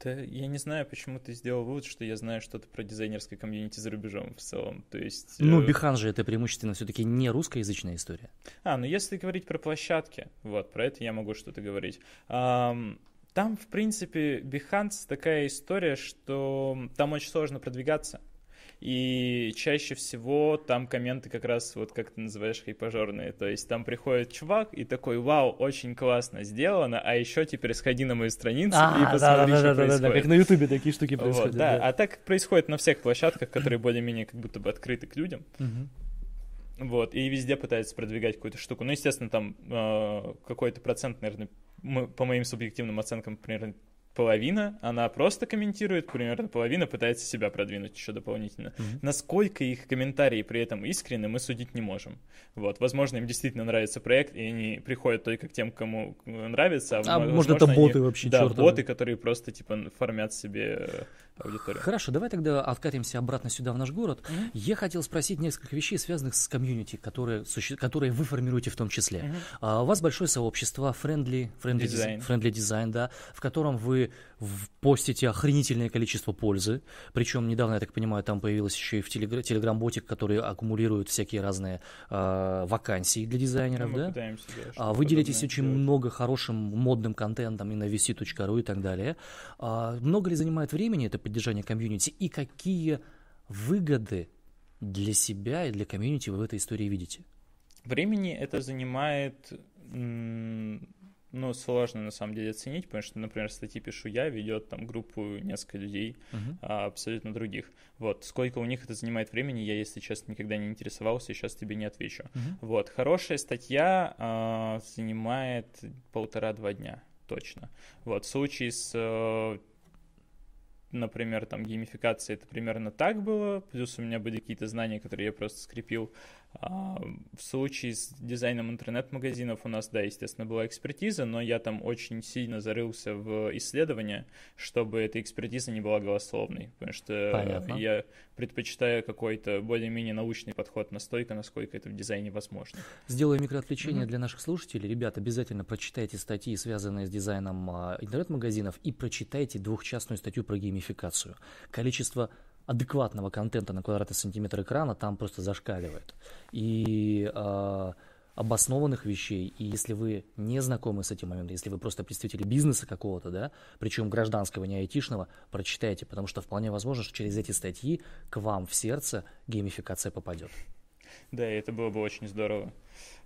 Да, я не знаю, почему ты сделал вывод, что я знаю что-то про дизайнерское комьюнити за рубежом в целом. То есть. Ну, э... Бихан же это преимущественно все-таки не русскоязычная история. А, ну если говорить про площадки, вот, про это я могу что-то говорить. Там, в принципе, Behance такая история, что там очень сложно продвигаться. И чаще всего там комменты как раз, вот как ты называешь, хайпажорные. То есть там приходит чувак и такой, вау, очень классно сделано, а еще теперь сходи на мою страницу а, и посмотри, да, да, что да, происходит. Да, да, как на ютубе такие штуки происходят. Вот, да, да, а так происходит на всех площадках, которые более-менее как будто бы открыты к людям. Вот, и везде пытаются продвигать какую-то штуку. Ну, естественно, там э, какой-то процент, наверное, мы, по моим субъективным оценкам, примерно половина, она просто комментирует, примерно половина пытается себя продвинуть еще дополнительно. Mm-hmm. Насколько их комментарии при этом искренны, мы судить не можем. Вот, возможно, им действительно нравится проект, и они приходят только к тем, кому нравится. А, а может, это боты они, вообще, Да, чертовы. боты, которые просто, типа, формят себе аудиторию. Хорошо, давай тогда откатимся обратно сюда, в наш город. Mm-hmm. Я хотел спросить несколько вещей, связанных с комьюнити, которые, которые вы формируете в том числе. Mm-hmm. А, у вас большое сообщество Friendly, friendly, Design. friendly Design, да, в котором вы постите охренительное количество пользы. Причем недавно, я так понимаю, там появилось еще и в Telegram-ботик, который аккумулирует всякие разные э, вакансии для дизайнеров. Мы да? Пытаемся, да, а, вы делитесь очень делать. много хорошим модным контентом и на vc.ru и так далее. А, много ли занимает времени это поддержание комьюнити и какие выгоды для себя и для комьюнити вы в этой истории видите? Времени это занимает ну, сложно на самом деле оценить, потому что, например, статьи пишу я, ведет там группу несколько людей, uh-huh. а, абсолютно других. Вот, сколько у них это занимает времени, я, если честно, никогда не интересовался, сейчас тебе не отвечу. Uh-huh. Вот, хорошая статья а, занимает полтора-два дня, точно. Вот, в случае с э, например, там геймификация, это примерно так было, плюс у меня были какие-то знания, которые я просто скрепил в случае с дизайном интернет-магазинов у нас, да, естественно, была экспертиза, но я там очень сильно зарылся в исследования, чтобы эта экспертиза не была голословной, потому что Понятно. я предпочитаю какой-то более-менее научный подход настолько, насколько это в дизайне возможно. Сделаю микроотвлечение mm-hmm. для наших слушателей. Ребят, обязательно прочитайте статьи, связанные с дизайном а, интернет-магазинов, и прочитайте двухчастную статью про геймификацию. Количество адекватного контента на квадратный сантиметр экрана там просто зашкаливает. И э, обоснованных вещей, и если вы не знакомы с этим моментом, если вы просто представители бизнеса какого-то, да, причем гражданского, не айтишного, прочитайте, потому что вполне возможно, что через эти статьи к вам в сердце геймификация попадет. Да, и это было бы очень здорово.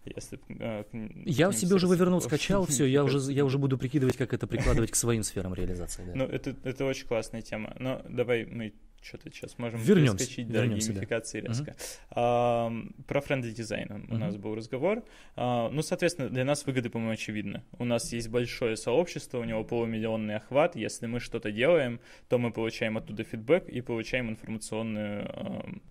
Если, э, я себе уже вывернул, скачал, все, я уже, я уже буду прикидывать, как это прикладывать к своим сферам реализации. Да. Ну, это, это очень классная тема. Но давай мы что-то сейчас можем вернемся, перескочить до вернемся, геймификации да. резко. Uh-huh. А, про Friendly Design у нас был разговор. А, ну, соответственно, для нас выгоды, по-моему, очевидны. У нас есть большое сообщество, у него полумиллионный охват. Если мы что-то делаем, то мы получаем оттуда фидбэк и получаем информационную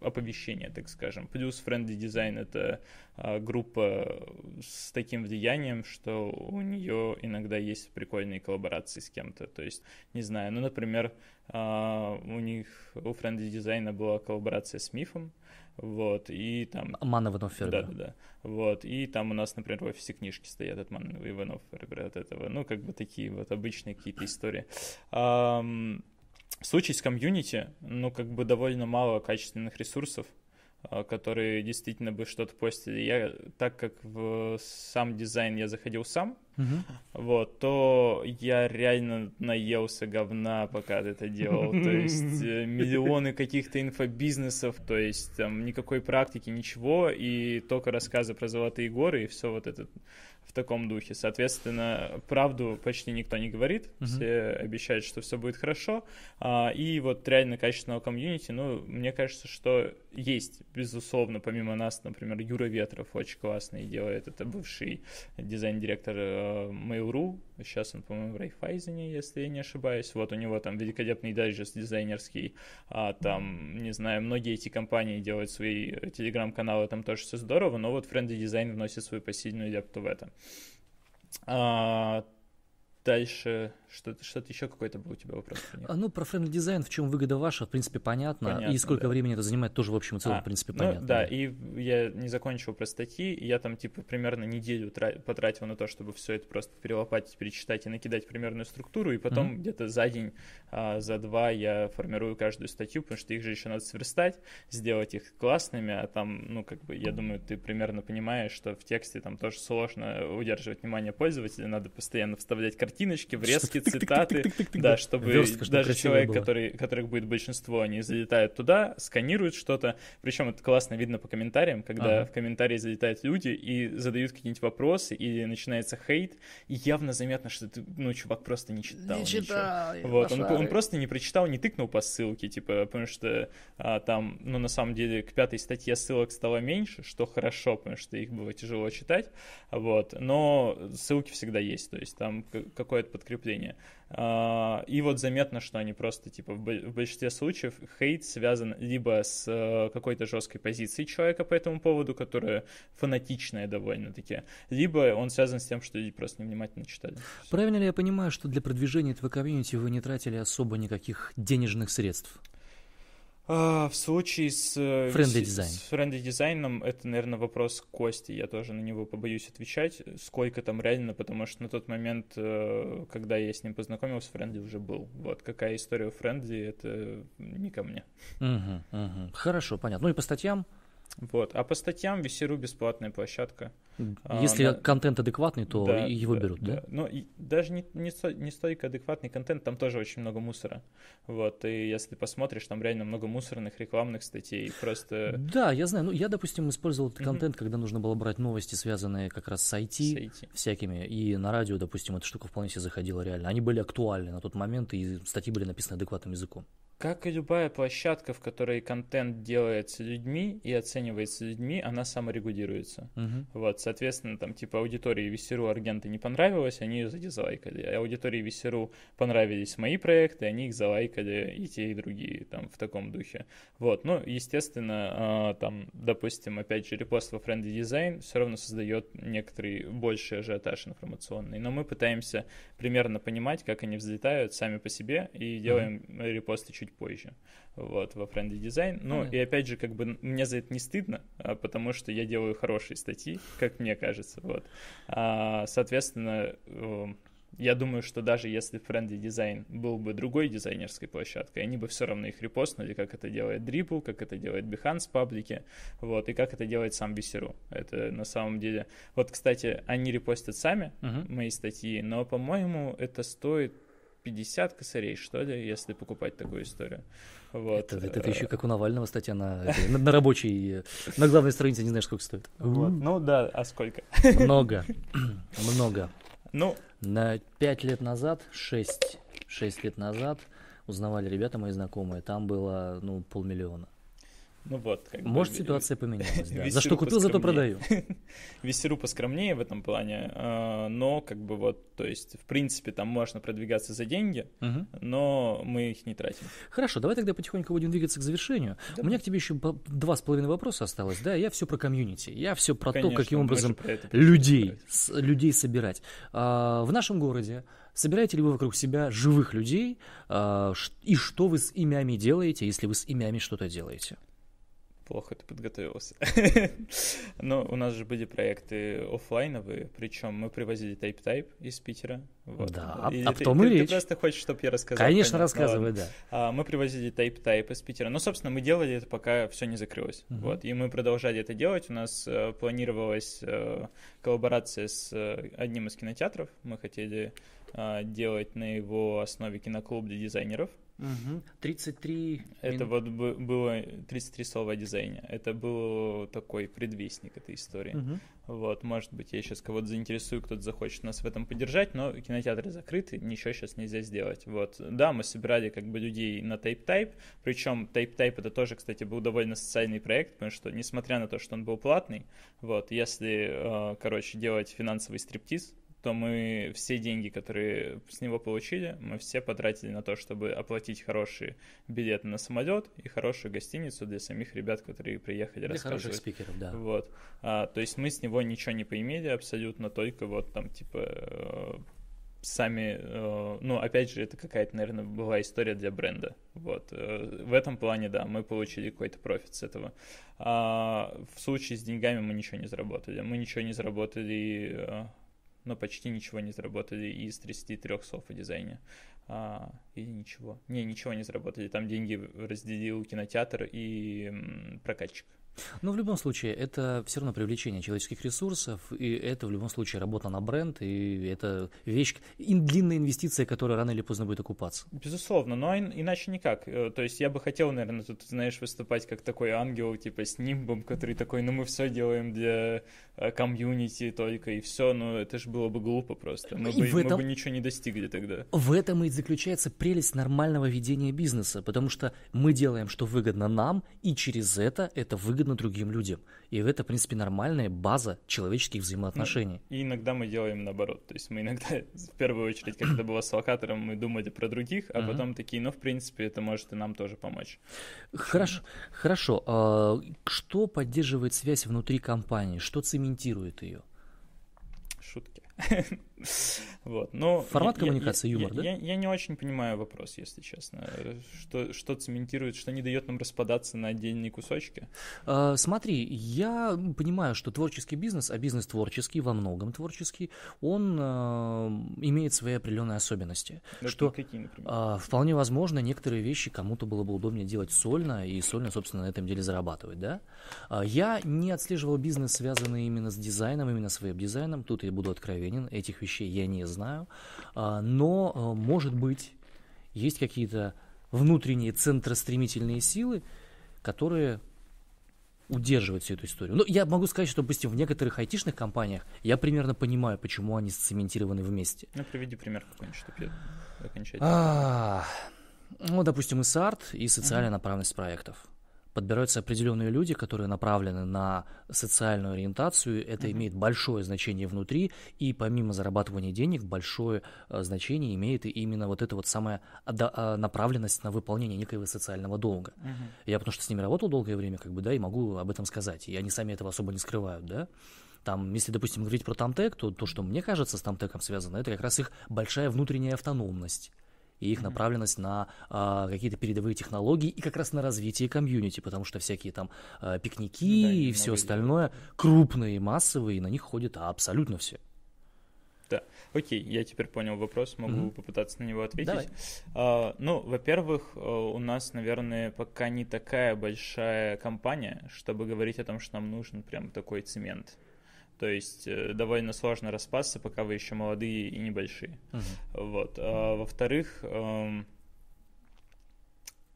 оповещения, так скажем. Плюс Friendly Design — это а, группа с таким влиянием, что у нее иногда есть прикольные коллаборации с кем-то. То есть, не знаю, ну, например, а, у них, у Friendly Design была коллаборация с Мифом, вот, и там... Манна Иванов Да, да, да. Вот, и там у нас, например, в офисе книжки стоят от Манна Иванов от этого. Ну, как бы такие вот обычные какие-то истории. В случае с комьюнити, ну, как бы довольно мало качественных ресурсов, а, которые действительно бы что-то постили. Я, так как в сам дизайн я заходил сам, uh-huh. вот, то я реально наелся говна, пока это делал. То есть э, (laughs) миллионы каких-то инфобизнесов, то есть там никакой практики, ничего, и только рассказы про золотые горы и все вот это в таком духе. Соответственно, правду почти никто не говорит, uh-huh. все обещают, что все будет хорошо. А, и вот реально качественного комьюнити, ну, мне кажется, что есть, безусловно, помимо нас, например, Юра Ветров очень классный делает, это бывший дизайн-директор э, Mail.ru, сейчас он, по-моему, в Райфайзене, если я не ошибаюсь, вот у него там великолепный дайджест дизайнерский, а, там, не знаю, многие эти компании делают свои телеграм-каналы, там тоже все здорово, но вот Friendly Design вносит свою посильную лепту в это. А, дальше что-то, что-то еще какой-то был у тебя вопрос? А, ну, про Friendly Design, в чем выгода ваша, в принципе, понятно. понятно и сколько да. времени это занимает, тоже в общем и целом, а, в принципе, ну, понятно. Да, и я не закончил про статьи, я там, типа, примерно неделю потратил на то, чтобы все это просто перелопатить, перечитать и накидать примерную структуру, и потом mm-hmm. где-то за день, а, за два я формирую каждую статью, потому что их же еще надо сверстать, сделать их классными, а там, ну, как бы, я думаю, ты примерно понимаешь, что в тексте там тоже сложно удерживать внимание пользователя, надо постоянно вставлять картиночки, врезки, цитаты, да, чтобы даже человек, который, которых будет большинство, они залетают туда, сканируют что-то, причем это классно видно по комментариям, когда в комментарии залетают люди и задают какие-нибудь вопросы, или начинается хейт, и явно заметно, что ты, ну, чувак просто не читал Не читал, Вот, он, он просто не прочитал, не тыкнул по ссылке, типа, потому что а, там, ну, на самом деле, к пятой статье ссылок стало меньше, что хорошо, потому что их было тяжело читать, вот, но ссылки всегда есть, то есть там какое-то подкрепление. А, и вот заметно, что они просто, типа, в большинстве случаев хейт связан либо с э, какой-то жесткой позицией человека по этому поводу, которая фанатичная довольно-таки, либо он связан с тем, что люди просто невнимательно читали. Правильно ли я понимаю, что для продвижения этого комьюнити вы не тратили особо никаких денежных средств? А, в случае с Friendly Design. С Friendly Design ом это, наверное, вопрос Кости. Я тоже на него побоюсь отвечать, сколько там реально, потому что на тот момент, э, когда я с ним познакомился, Friendly уже был. Вот какая история у Friendly, это не ко мне. Угу, угу. Хорошо, понятно. Ну и по статьям? Вот. А по статьям VC.ru бесплатная площадка. А, Если а, контент адекватный, то да, его да, берут, да? да? Ну, и даже не, не, не столько адекватный контент, там тоже очень много мусора. Вот, и если посмотришь, там реально много мусорных рекламных статей, просто... Да, я знаю. Ну, я, допустим, использовал этот контент, mm-hmm. когда нужно было брать новости, связанные как раз с IT, с IT всякими, и на радио, допустим, эта штука вполне себе заходила реально. Они были актуальны на тот момент, и статьи были написаны адекватным языком. Как и любая площадка, в которой контент делается людьми и оценивается людьми, она саморегулируется. Мгм. Вот, соответственно, там, типа, аудитории Весеру Аргента не понравилось, они ее задизлайкали. А аудитории Весеру понравились мои проекты, они их залайкали и те, и другие, там, в таком духе. Вот, ну, естественно, а, там, допустим, опять же, репост во Friendly Design все равно создает некоторый больший ажиотаж информационный, но мы пытаемся примерно понимать, как они взлетают сами по себе, и делаем репосты чуть позже, вот, во Friendly Design. Ну, Понятно. и опять же, как бы мне за это не стыдно, а, потому что я делаю хорошие статьи, как мне кажется, вот. А, соответственно, э, я думаю, что даже если Friendly Design был бы другой дизайнерской площадкой, они бы все равно их репостнули, как это делает Dribble, как это делает Behance в паблике, вот, и как это делает сам Бисеру. Это на самом деле... Вот, кстати, они репостят сами Мгм. мои статьи, но, по-моему, это стоит 50 косарей, что ли, если покупать такую историю. Вот. Это, это э, еще как у Навального статья на, этой, на, на рабочей, э, на главной странице, не знаешь, сколько стоит. вот. Ну да, а сколько? Много, (laughs) много. Ну, На пять лет назад, шесть, шесть лет назад узнавали ребята мои знакомые, там было, ну, полмиллиона. Ну вот. Как бы, Может, ви- ситуация поменялась, да. За что купил, зато продаю. (laughs) Весеру поскромнее в этом плане, э, но как бы вот, то есть, в принципе, там можно продвигаться за деньги, Мгм. но мы их не тратим. Хорошо, давай тогда потихоньку будем двигаться к завершению. У меня к тебе еще два с половиной вопроса осталось, да? Я все про комьюнити, я все про то, Конечно, каким мы же образом людей, с- людей собирать. А, в нашем городе собираете ли вы вокруг себя живых людей? А, и что вы с имями делаете, если вы с имями что-то делаете? Плохо ты подготовился. (laughs) Но у нас же были проекты оффлайновые, причем мы привозили тайп-тайп из Питера. Вот. Да, Или об ты- том и ты- речь. Ты просто хочешь, чтобы я рассказал? Конечно, Понятно, рассказывай, да. А, Мы привозили тайп-тайп из Питера. Ну, собственно, мы делали это, пока все не закрылось. Мгм. Вот. И мы продолжали это делать. У нас э, планировалась э, коллаборация с э, одним из кинотеатров. Мы хотели э, делать на его основе киноклуб для дизайнеров. 33 Это мин- вот бы- было 33 слова о дизайне. Это был такой предвестник этой истории. Мгм. Вот, может быть, я сейчас кого-то заинтересую, кто-то захочет нас в этом поддержать, но кинотеатры закрыты, ничего сейчас нельзя сделать. Вот, да, мы собирали как бы людей на Type-Type, причем Type-Type это тоже, кстати, был довольно социальный проект, потому что, несмотря на то, что он был платный, вот, если, э, короче, делать финансовый стриптиз, то мы все деньги, которые с него получили, мы все потратили на то, чтобы оплатить хорошие билеты на самолет и хорошую гостиницу для самих ребят, которые приехали Для хороших спикеров, да. Вот. А, то есть мы с него ничего не поимели абсолютно, только вот там, типа, э, сами, э, ну, опять же, это какая-то, наверное, была история для бренда. Вот. э, В этом плане, да, мы получили какой-то профит с этого. А в случае с деньгами мы ничего не заработали. Мы ничего не заработали, ну, почти ничего не заработали из 33 слов о дизайне. А, или ничего. Не, ничего не заработали. Там деньги разделил кинотеатр и прокатчик. Но в любом случае, это все равно привлечение человеческих ресурсов, и это в любом случае работа на бренд, и это вещь, и длинная инвестиция, которая рано или поздно будет окупаться. Безусловно, но ин- иначе никак. Э, То есть я бы хотел, наверное, тут, знаешь, выступать как такой ангел, типа с нимбом, который такой, ну мы все делаем для э, комьюнити только, и все, но это же было бы глупо просто. Мы, И бы, в мы этом- бы ничего не достигли тогда. В этом и заключается прелесть нормального ведения бизнеса, потому что мы делаем, что выгодно нам, и через это это выгодно другим людям. И это, в принципе, нормальная база человеческих взаимоотношений. И иногда мы делаем наоборот. То есть мы иногда, в первую очередь, как это было с локатором, мы думали про других, а Мгм. потом такие, ну, в принципе, это может и нам тоже помочь. Хорошо, хорошо. А, Что поддерживает связь внутри компании? Что цементирует ее? Шутки. (laughs) Вот, но Формат я- я- коммуникации, я- юмор, да? Я, я не очень понимаю вопрос, если честно. Что, что цементирует, что не дает нам распадаться на отдельные кусочки? А, Смотри, я понимаю, что творческий бизнес, а бизнес творческий, во многом творческий, он а, имеет свои определенные особенности. Это Что какие, например? а, вполне возможно, некоторые вещи кому-то было бы удобнее делать сольно, и сольно, собственно, на этом деле зарабатывать, да? А, Я не отслеживал бизнес, связанный именно с дизайном, именно с веб-дизайном, тут я буду откровенен, этих вещей я не знаю, А, но, а, может быть, есть какие-то внутренние центростремительные силы, которые удерживают всю эту историю. Ну, я могу сказать, что, допустим, в некоторых айтишных компаниях я примерно понимаю, почему они сцементированы вместе. Ну, приведи пример какой-нибудь, чтобы я окончательно... А, Ну, допустим, и САРТ, и социальная направленность проектов подбираются определенные люди, которые направлены на социальную ориентацию. Это mm-hmm. имеет большое значение внутри, и помимо зарабатывания денег, большое э, значение имеет именно вот эта вот самая а, направленность на выполнение некоего социального долга. Mm-hmm. Я потому что с ними работал долгое время, как бы, да, и могу об этом сказать. И они сами этого особо не скрывают, да. Там, если, допустим, говорить про Тамтек, то то, что мне кажется с Тамтеком связано, это как раз их большая внутренняя автономность и их направленность на а, какие-то передовые технологии и как раз на развитие комьюнити, потому что всякие там а, пикники да, и все остальное крупные, массовые, и на них ходят абсолютно все. Да, окей, я теперь понял вопрос, могу mm-hmm. попытаться на него ответить. Давай. А, ну, во-первых, а, у нас, наверное, пока не такая большая компания, чтобы говорить о том, что нам нужен прям такой цемент. То есть э, довольно сложно распасться, пока вы еще молодые и небольшие. Uh-huh. Вот. А, во-вторых, эм,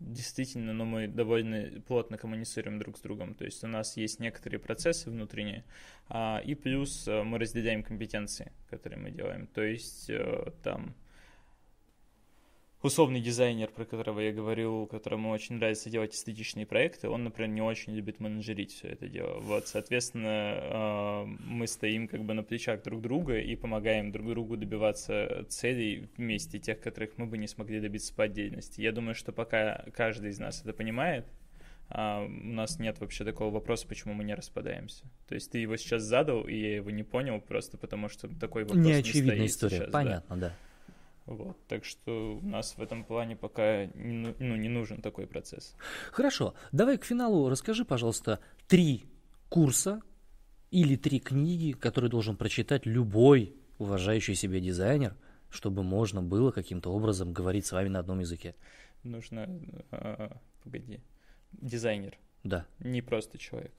действительно, ну, мы довольно плотно коммуницируем друг с другом. То есть у нас есть некоторые процессы внутренние, а, и плюс э, мы разделяем компетенции, которые мы делаем. То есть э, там условный дизайнер, про которого я говорил, которому очень нравится делать эстетичные проекты, он, например, не очень любит менеджерить все это дело. Вот, соответственно, а, мы стоим как бы на плечах друг друга и помогаем друг другу добиваться целей вместе, тех, которых мы бы не смогли добиться по отдельности. Я думаю, что пока каждый из нас это понимает, а, у нас нет вообще такого вопроса, почему мы не распадаемся. То есть ты его сейчас задал, и я его не понял, просто потому что такой вопрос не, не стоит история, сейчас. понятно, да. да. Вот, так что у нас в этом плане пока ну, ну, не нужен такой процесс. Хорошо, давай к финалу расскажи, пожалуйста, три курса или три книги, которые должен прочитать любой уважающий себя дизайнер, чтобы можно было каким-то образом говорить с вами на одном языке. Нужно, а, погоди, дизайнер. Да. Не просто человек.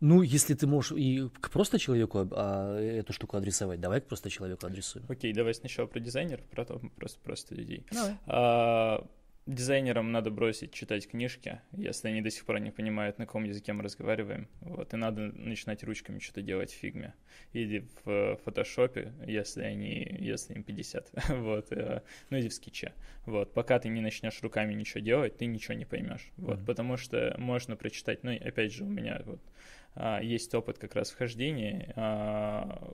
Ну, если ты можешь и к просто человеку а, эту штуку адресовать, давай к просто человеку адресуем. Окей, давай сначала про дизайнеров, потом просто, просто людей. Давай. А, дизайнерам надо бросить читать книжки, если они до сих пор не понимают, на каком языке мы разговариваем. Вот, и надо начинать ручками что-то делать в фигме. Или в фотошопе, если они, если им 50. (laughs) вот, э, ну или в скетче. Вот, пока ты не начнешь руками ничего делать, ты ничего не поймешь. Вот, mm-hmm. потому что можно прочитать, ну, опять же, у меня вот есть опыт как раз вхождения, а,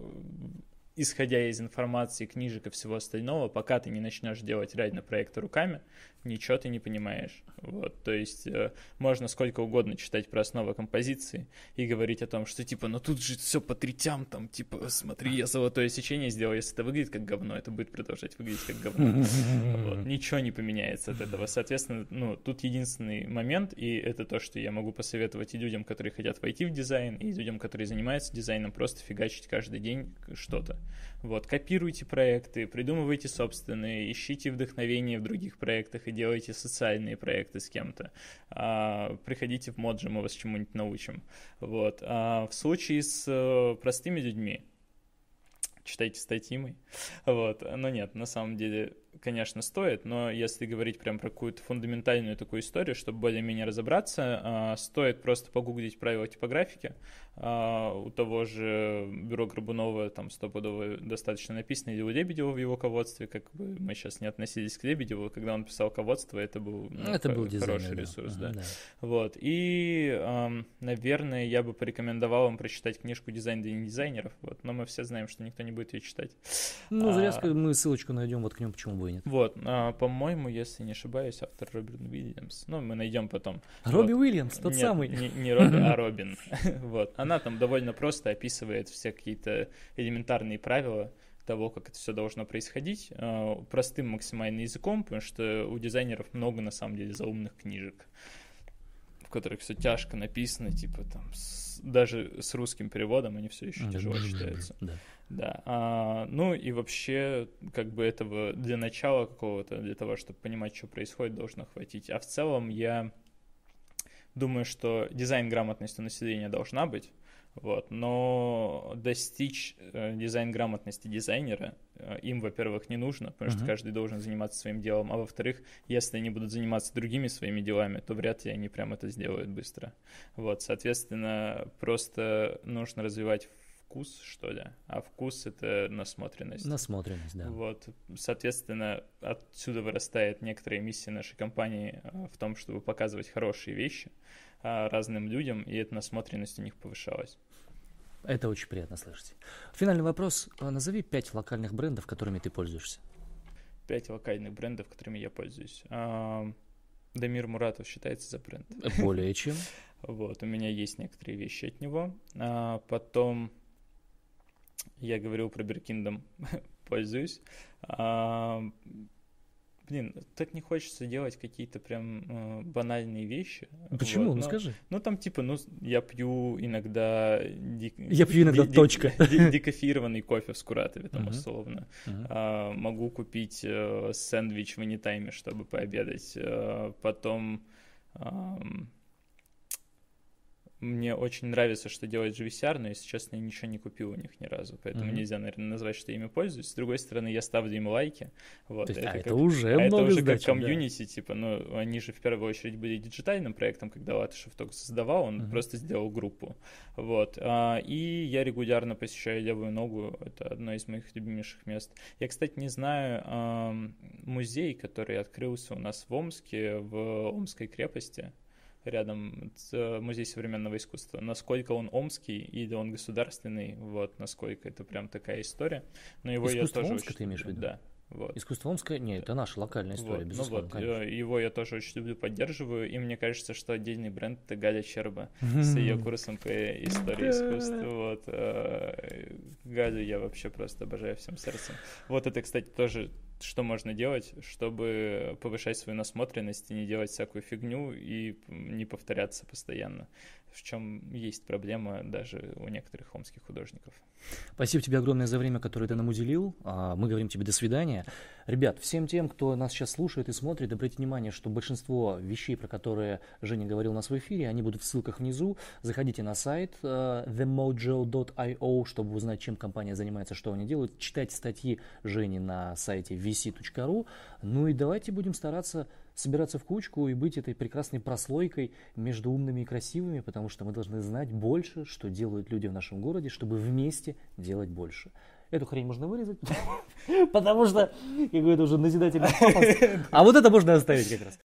исходя из информации, книжек и всего остального, пока ты не начнешь делать реально проекты руками, ничего ты не понимаешь. Вот, то есть э, можно сколько угодно читать про основы композиции и говорить о том, что типа, ну тут же все по третям, там, типа, смотри, я золотое сечение сделал, если это выглядит как говно, это будет продолжать выглядеть как говно. Вот, ничего не поменяется от этого. Соответственно, ну, тут единственный момент, и это то, что я могу посоветовать и людям, которые хотят войти в дизайн, и людям, которые занимаются дизайном, просто фигачить каждый день что-то. Вот, копируйте проекты, придумывайте собственные, ищите вдохновение в других проектах и делайте социальные проекты с кем-то. А, приходите в Моджи, мы вас чему-нибудь научим. Вот. А в случае с э, простыми людьми, читайте статьи мы. Вот. Но нет, на самом деле конечно, стоит, но если говорить прям про какую-то фундаментальную такую историю, чтобы более-менее разобраться, а, стоит просто погуглить правила типографики. А, у того же бюро Горбунова там стопудово достаточно написано, или у Лебедева в его ководстве, как бы мы сейчас не относились к Лебедеву, когда он писал ководство, это был, ну, это был хороший дизайнер, ресурс, да. да. Вот, и, наверное, я бы порекомендовал вам прочитать книжку «Дизайн для недизайнеров», вот, но мы все знаем, что никто не будет ее читать. Ну, зря а, мы ссылочку найдем вот к нему, почему нет. Вот, а, по-моему, если не ошибаюсь, автор Робин Уильямс. Ну, мы найдем потом. Робби вот. Уильямс, тот Нет, самый. Не, не Робби, а (laughs) Робин. (laughs) вот. Она там довольно просто описывает все какие-то элементарные правила того, как это все должно происходить, а, простым максимально языком, потому что у дизайнеров много, на самом деле, заумных книжек, которых все тяжко написано, типа там, с, даже с русским переводом они все еще тяжело читаются. Да. Да. А, ну и вообще, как бы этого для начала какого-то, для того, чтобы понимать, что происходит, должно хватить. А в целом я думаю, что дизайн грамотности населения должна быть. Вот, но достичь э, дизайн-грамотности дизайнера э, им, во-первых, не нужно, потому uh-huh. что каждый должен заниматься своим делом, а во-вторых, если они будут заниматься другими своими делами, то вряд ли они прям это сделают быстро. Вот, соответственно, просто нужно развивать вкус, что ли, а вкус — это насмотренность. Насмотренность, да. Вот, соответственно, отсюда вырастает некоторая миссия нашей компании а, в том, чтобы показывать хорошие вещи а, разным людям, и эта насмотренность у них повышалась. Это очень приятно слышать. Финальный вопрос. А, назови пять локальных брендов, которыми ты пользуешься. Пять локальных брендов, которыми я пользуюсь. Дамир Муратов считается за бренд. Более чем. (laughs) Вот, у меня есть некоторые вещи от него. А потом я говорил про Беркиндом, (laughs) пользуюсь. А, блин, так не хочется делать какие-то прям э, банальные вещи. Почему? Вот. Ну но, скажи. Ну там типа, ну я пью иногда... Дик... Я пью иногда ди- точка. ди- Декофированный кофе в Скуратове там Мгм. условно. Мгм. А, могу купить э, сэндвич в Anytime, чтобы пообедать. Э, потом ам, мне очень нравится, что делает GVCR, но, если честно, я ничего не купил у них ни разу, поэтому Мгм. нельзя, наверное, назвать, что я ими пользуюсь. С другой стороны, я ставлю им лайки. Вот, То есть, а, как- это уже а это много уже как значит, да. комьюнити, типа, ну, они же в первую очередь были диджитальным проектом, когда Латышев только создавал, он Мгм. просто сделал группу, вот. А, и я регулярно посещаю Левую Ногу, это одно из моих любимейших мест. Я, кстати, не знаю, ам, музей, который открылся у нас в Омске, в Омской крепости, рядом с, э, музей современного искусства. Насколько он омский или он государственный, вот, насколько это прям такая история. Но его Искусство я тоже Омска очень ты имеешь в виду? Да, вот. Искусство Омское? Нет, это наша локальная история, Вот, безусловно, ну вот, конечно. э, его я тоже очень люблю, поддерживаю, и мне кажется, что отдельный бренд это Галя Черба с (laughs) ее курсом по истории искусства. Вот, э, Галю я вообще просто обожаю всем сердцем. Вот это, кстати, тоже что можно делать, чтобы повышать свою насмотренность и не делать всякую фигню и не повторяться постоянно, в чем есть проблема даже у некоторых омских художников. Спасибо тебе огромное за время, которое ты нам уделил. А, Мы говорим тебе до свидания. Ребят, всем тем, кто нас сейчас слушает и смотрит, обратите внимание, что большинство вещей, про которые Женя говорил у нас в эфире, они будут в ссылках внизу. Заходите на сайт э, themojo.io, чтобы узнать, чем компания занимается, что они делают. Читайте статьи Жени на сайте vc.ru. Ну и давайте будем стараться собираться в кучку и быть этой прекрасной прослойкой между умными и красивыми, потому что мы должны знать больше, что делают люди в нашем городе, чтобы вместе делать больше. Эту хрень можно вырезать, (laughs) потому что какой-то уже назидательный. (laughs) (laughs) А вот это можно оставить как раз.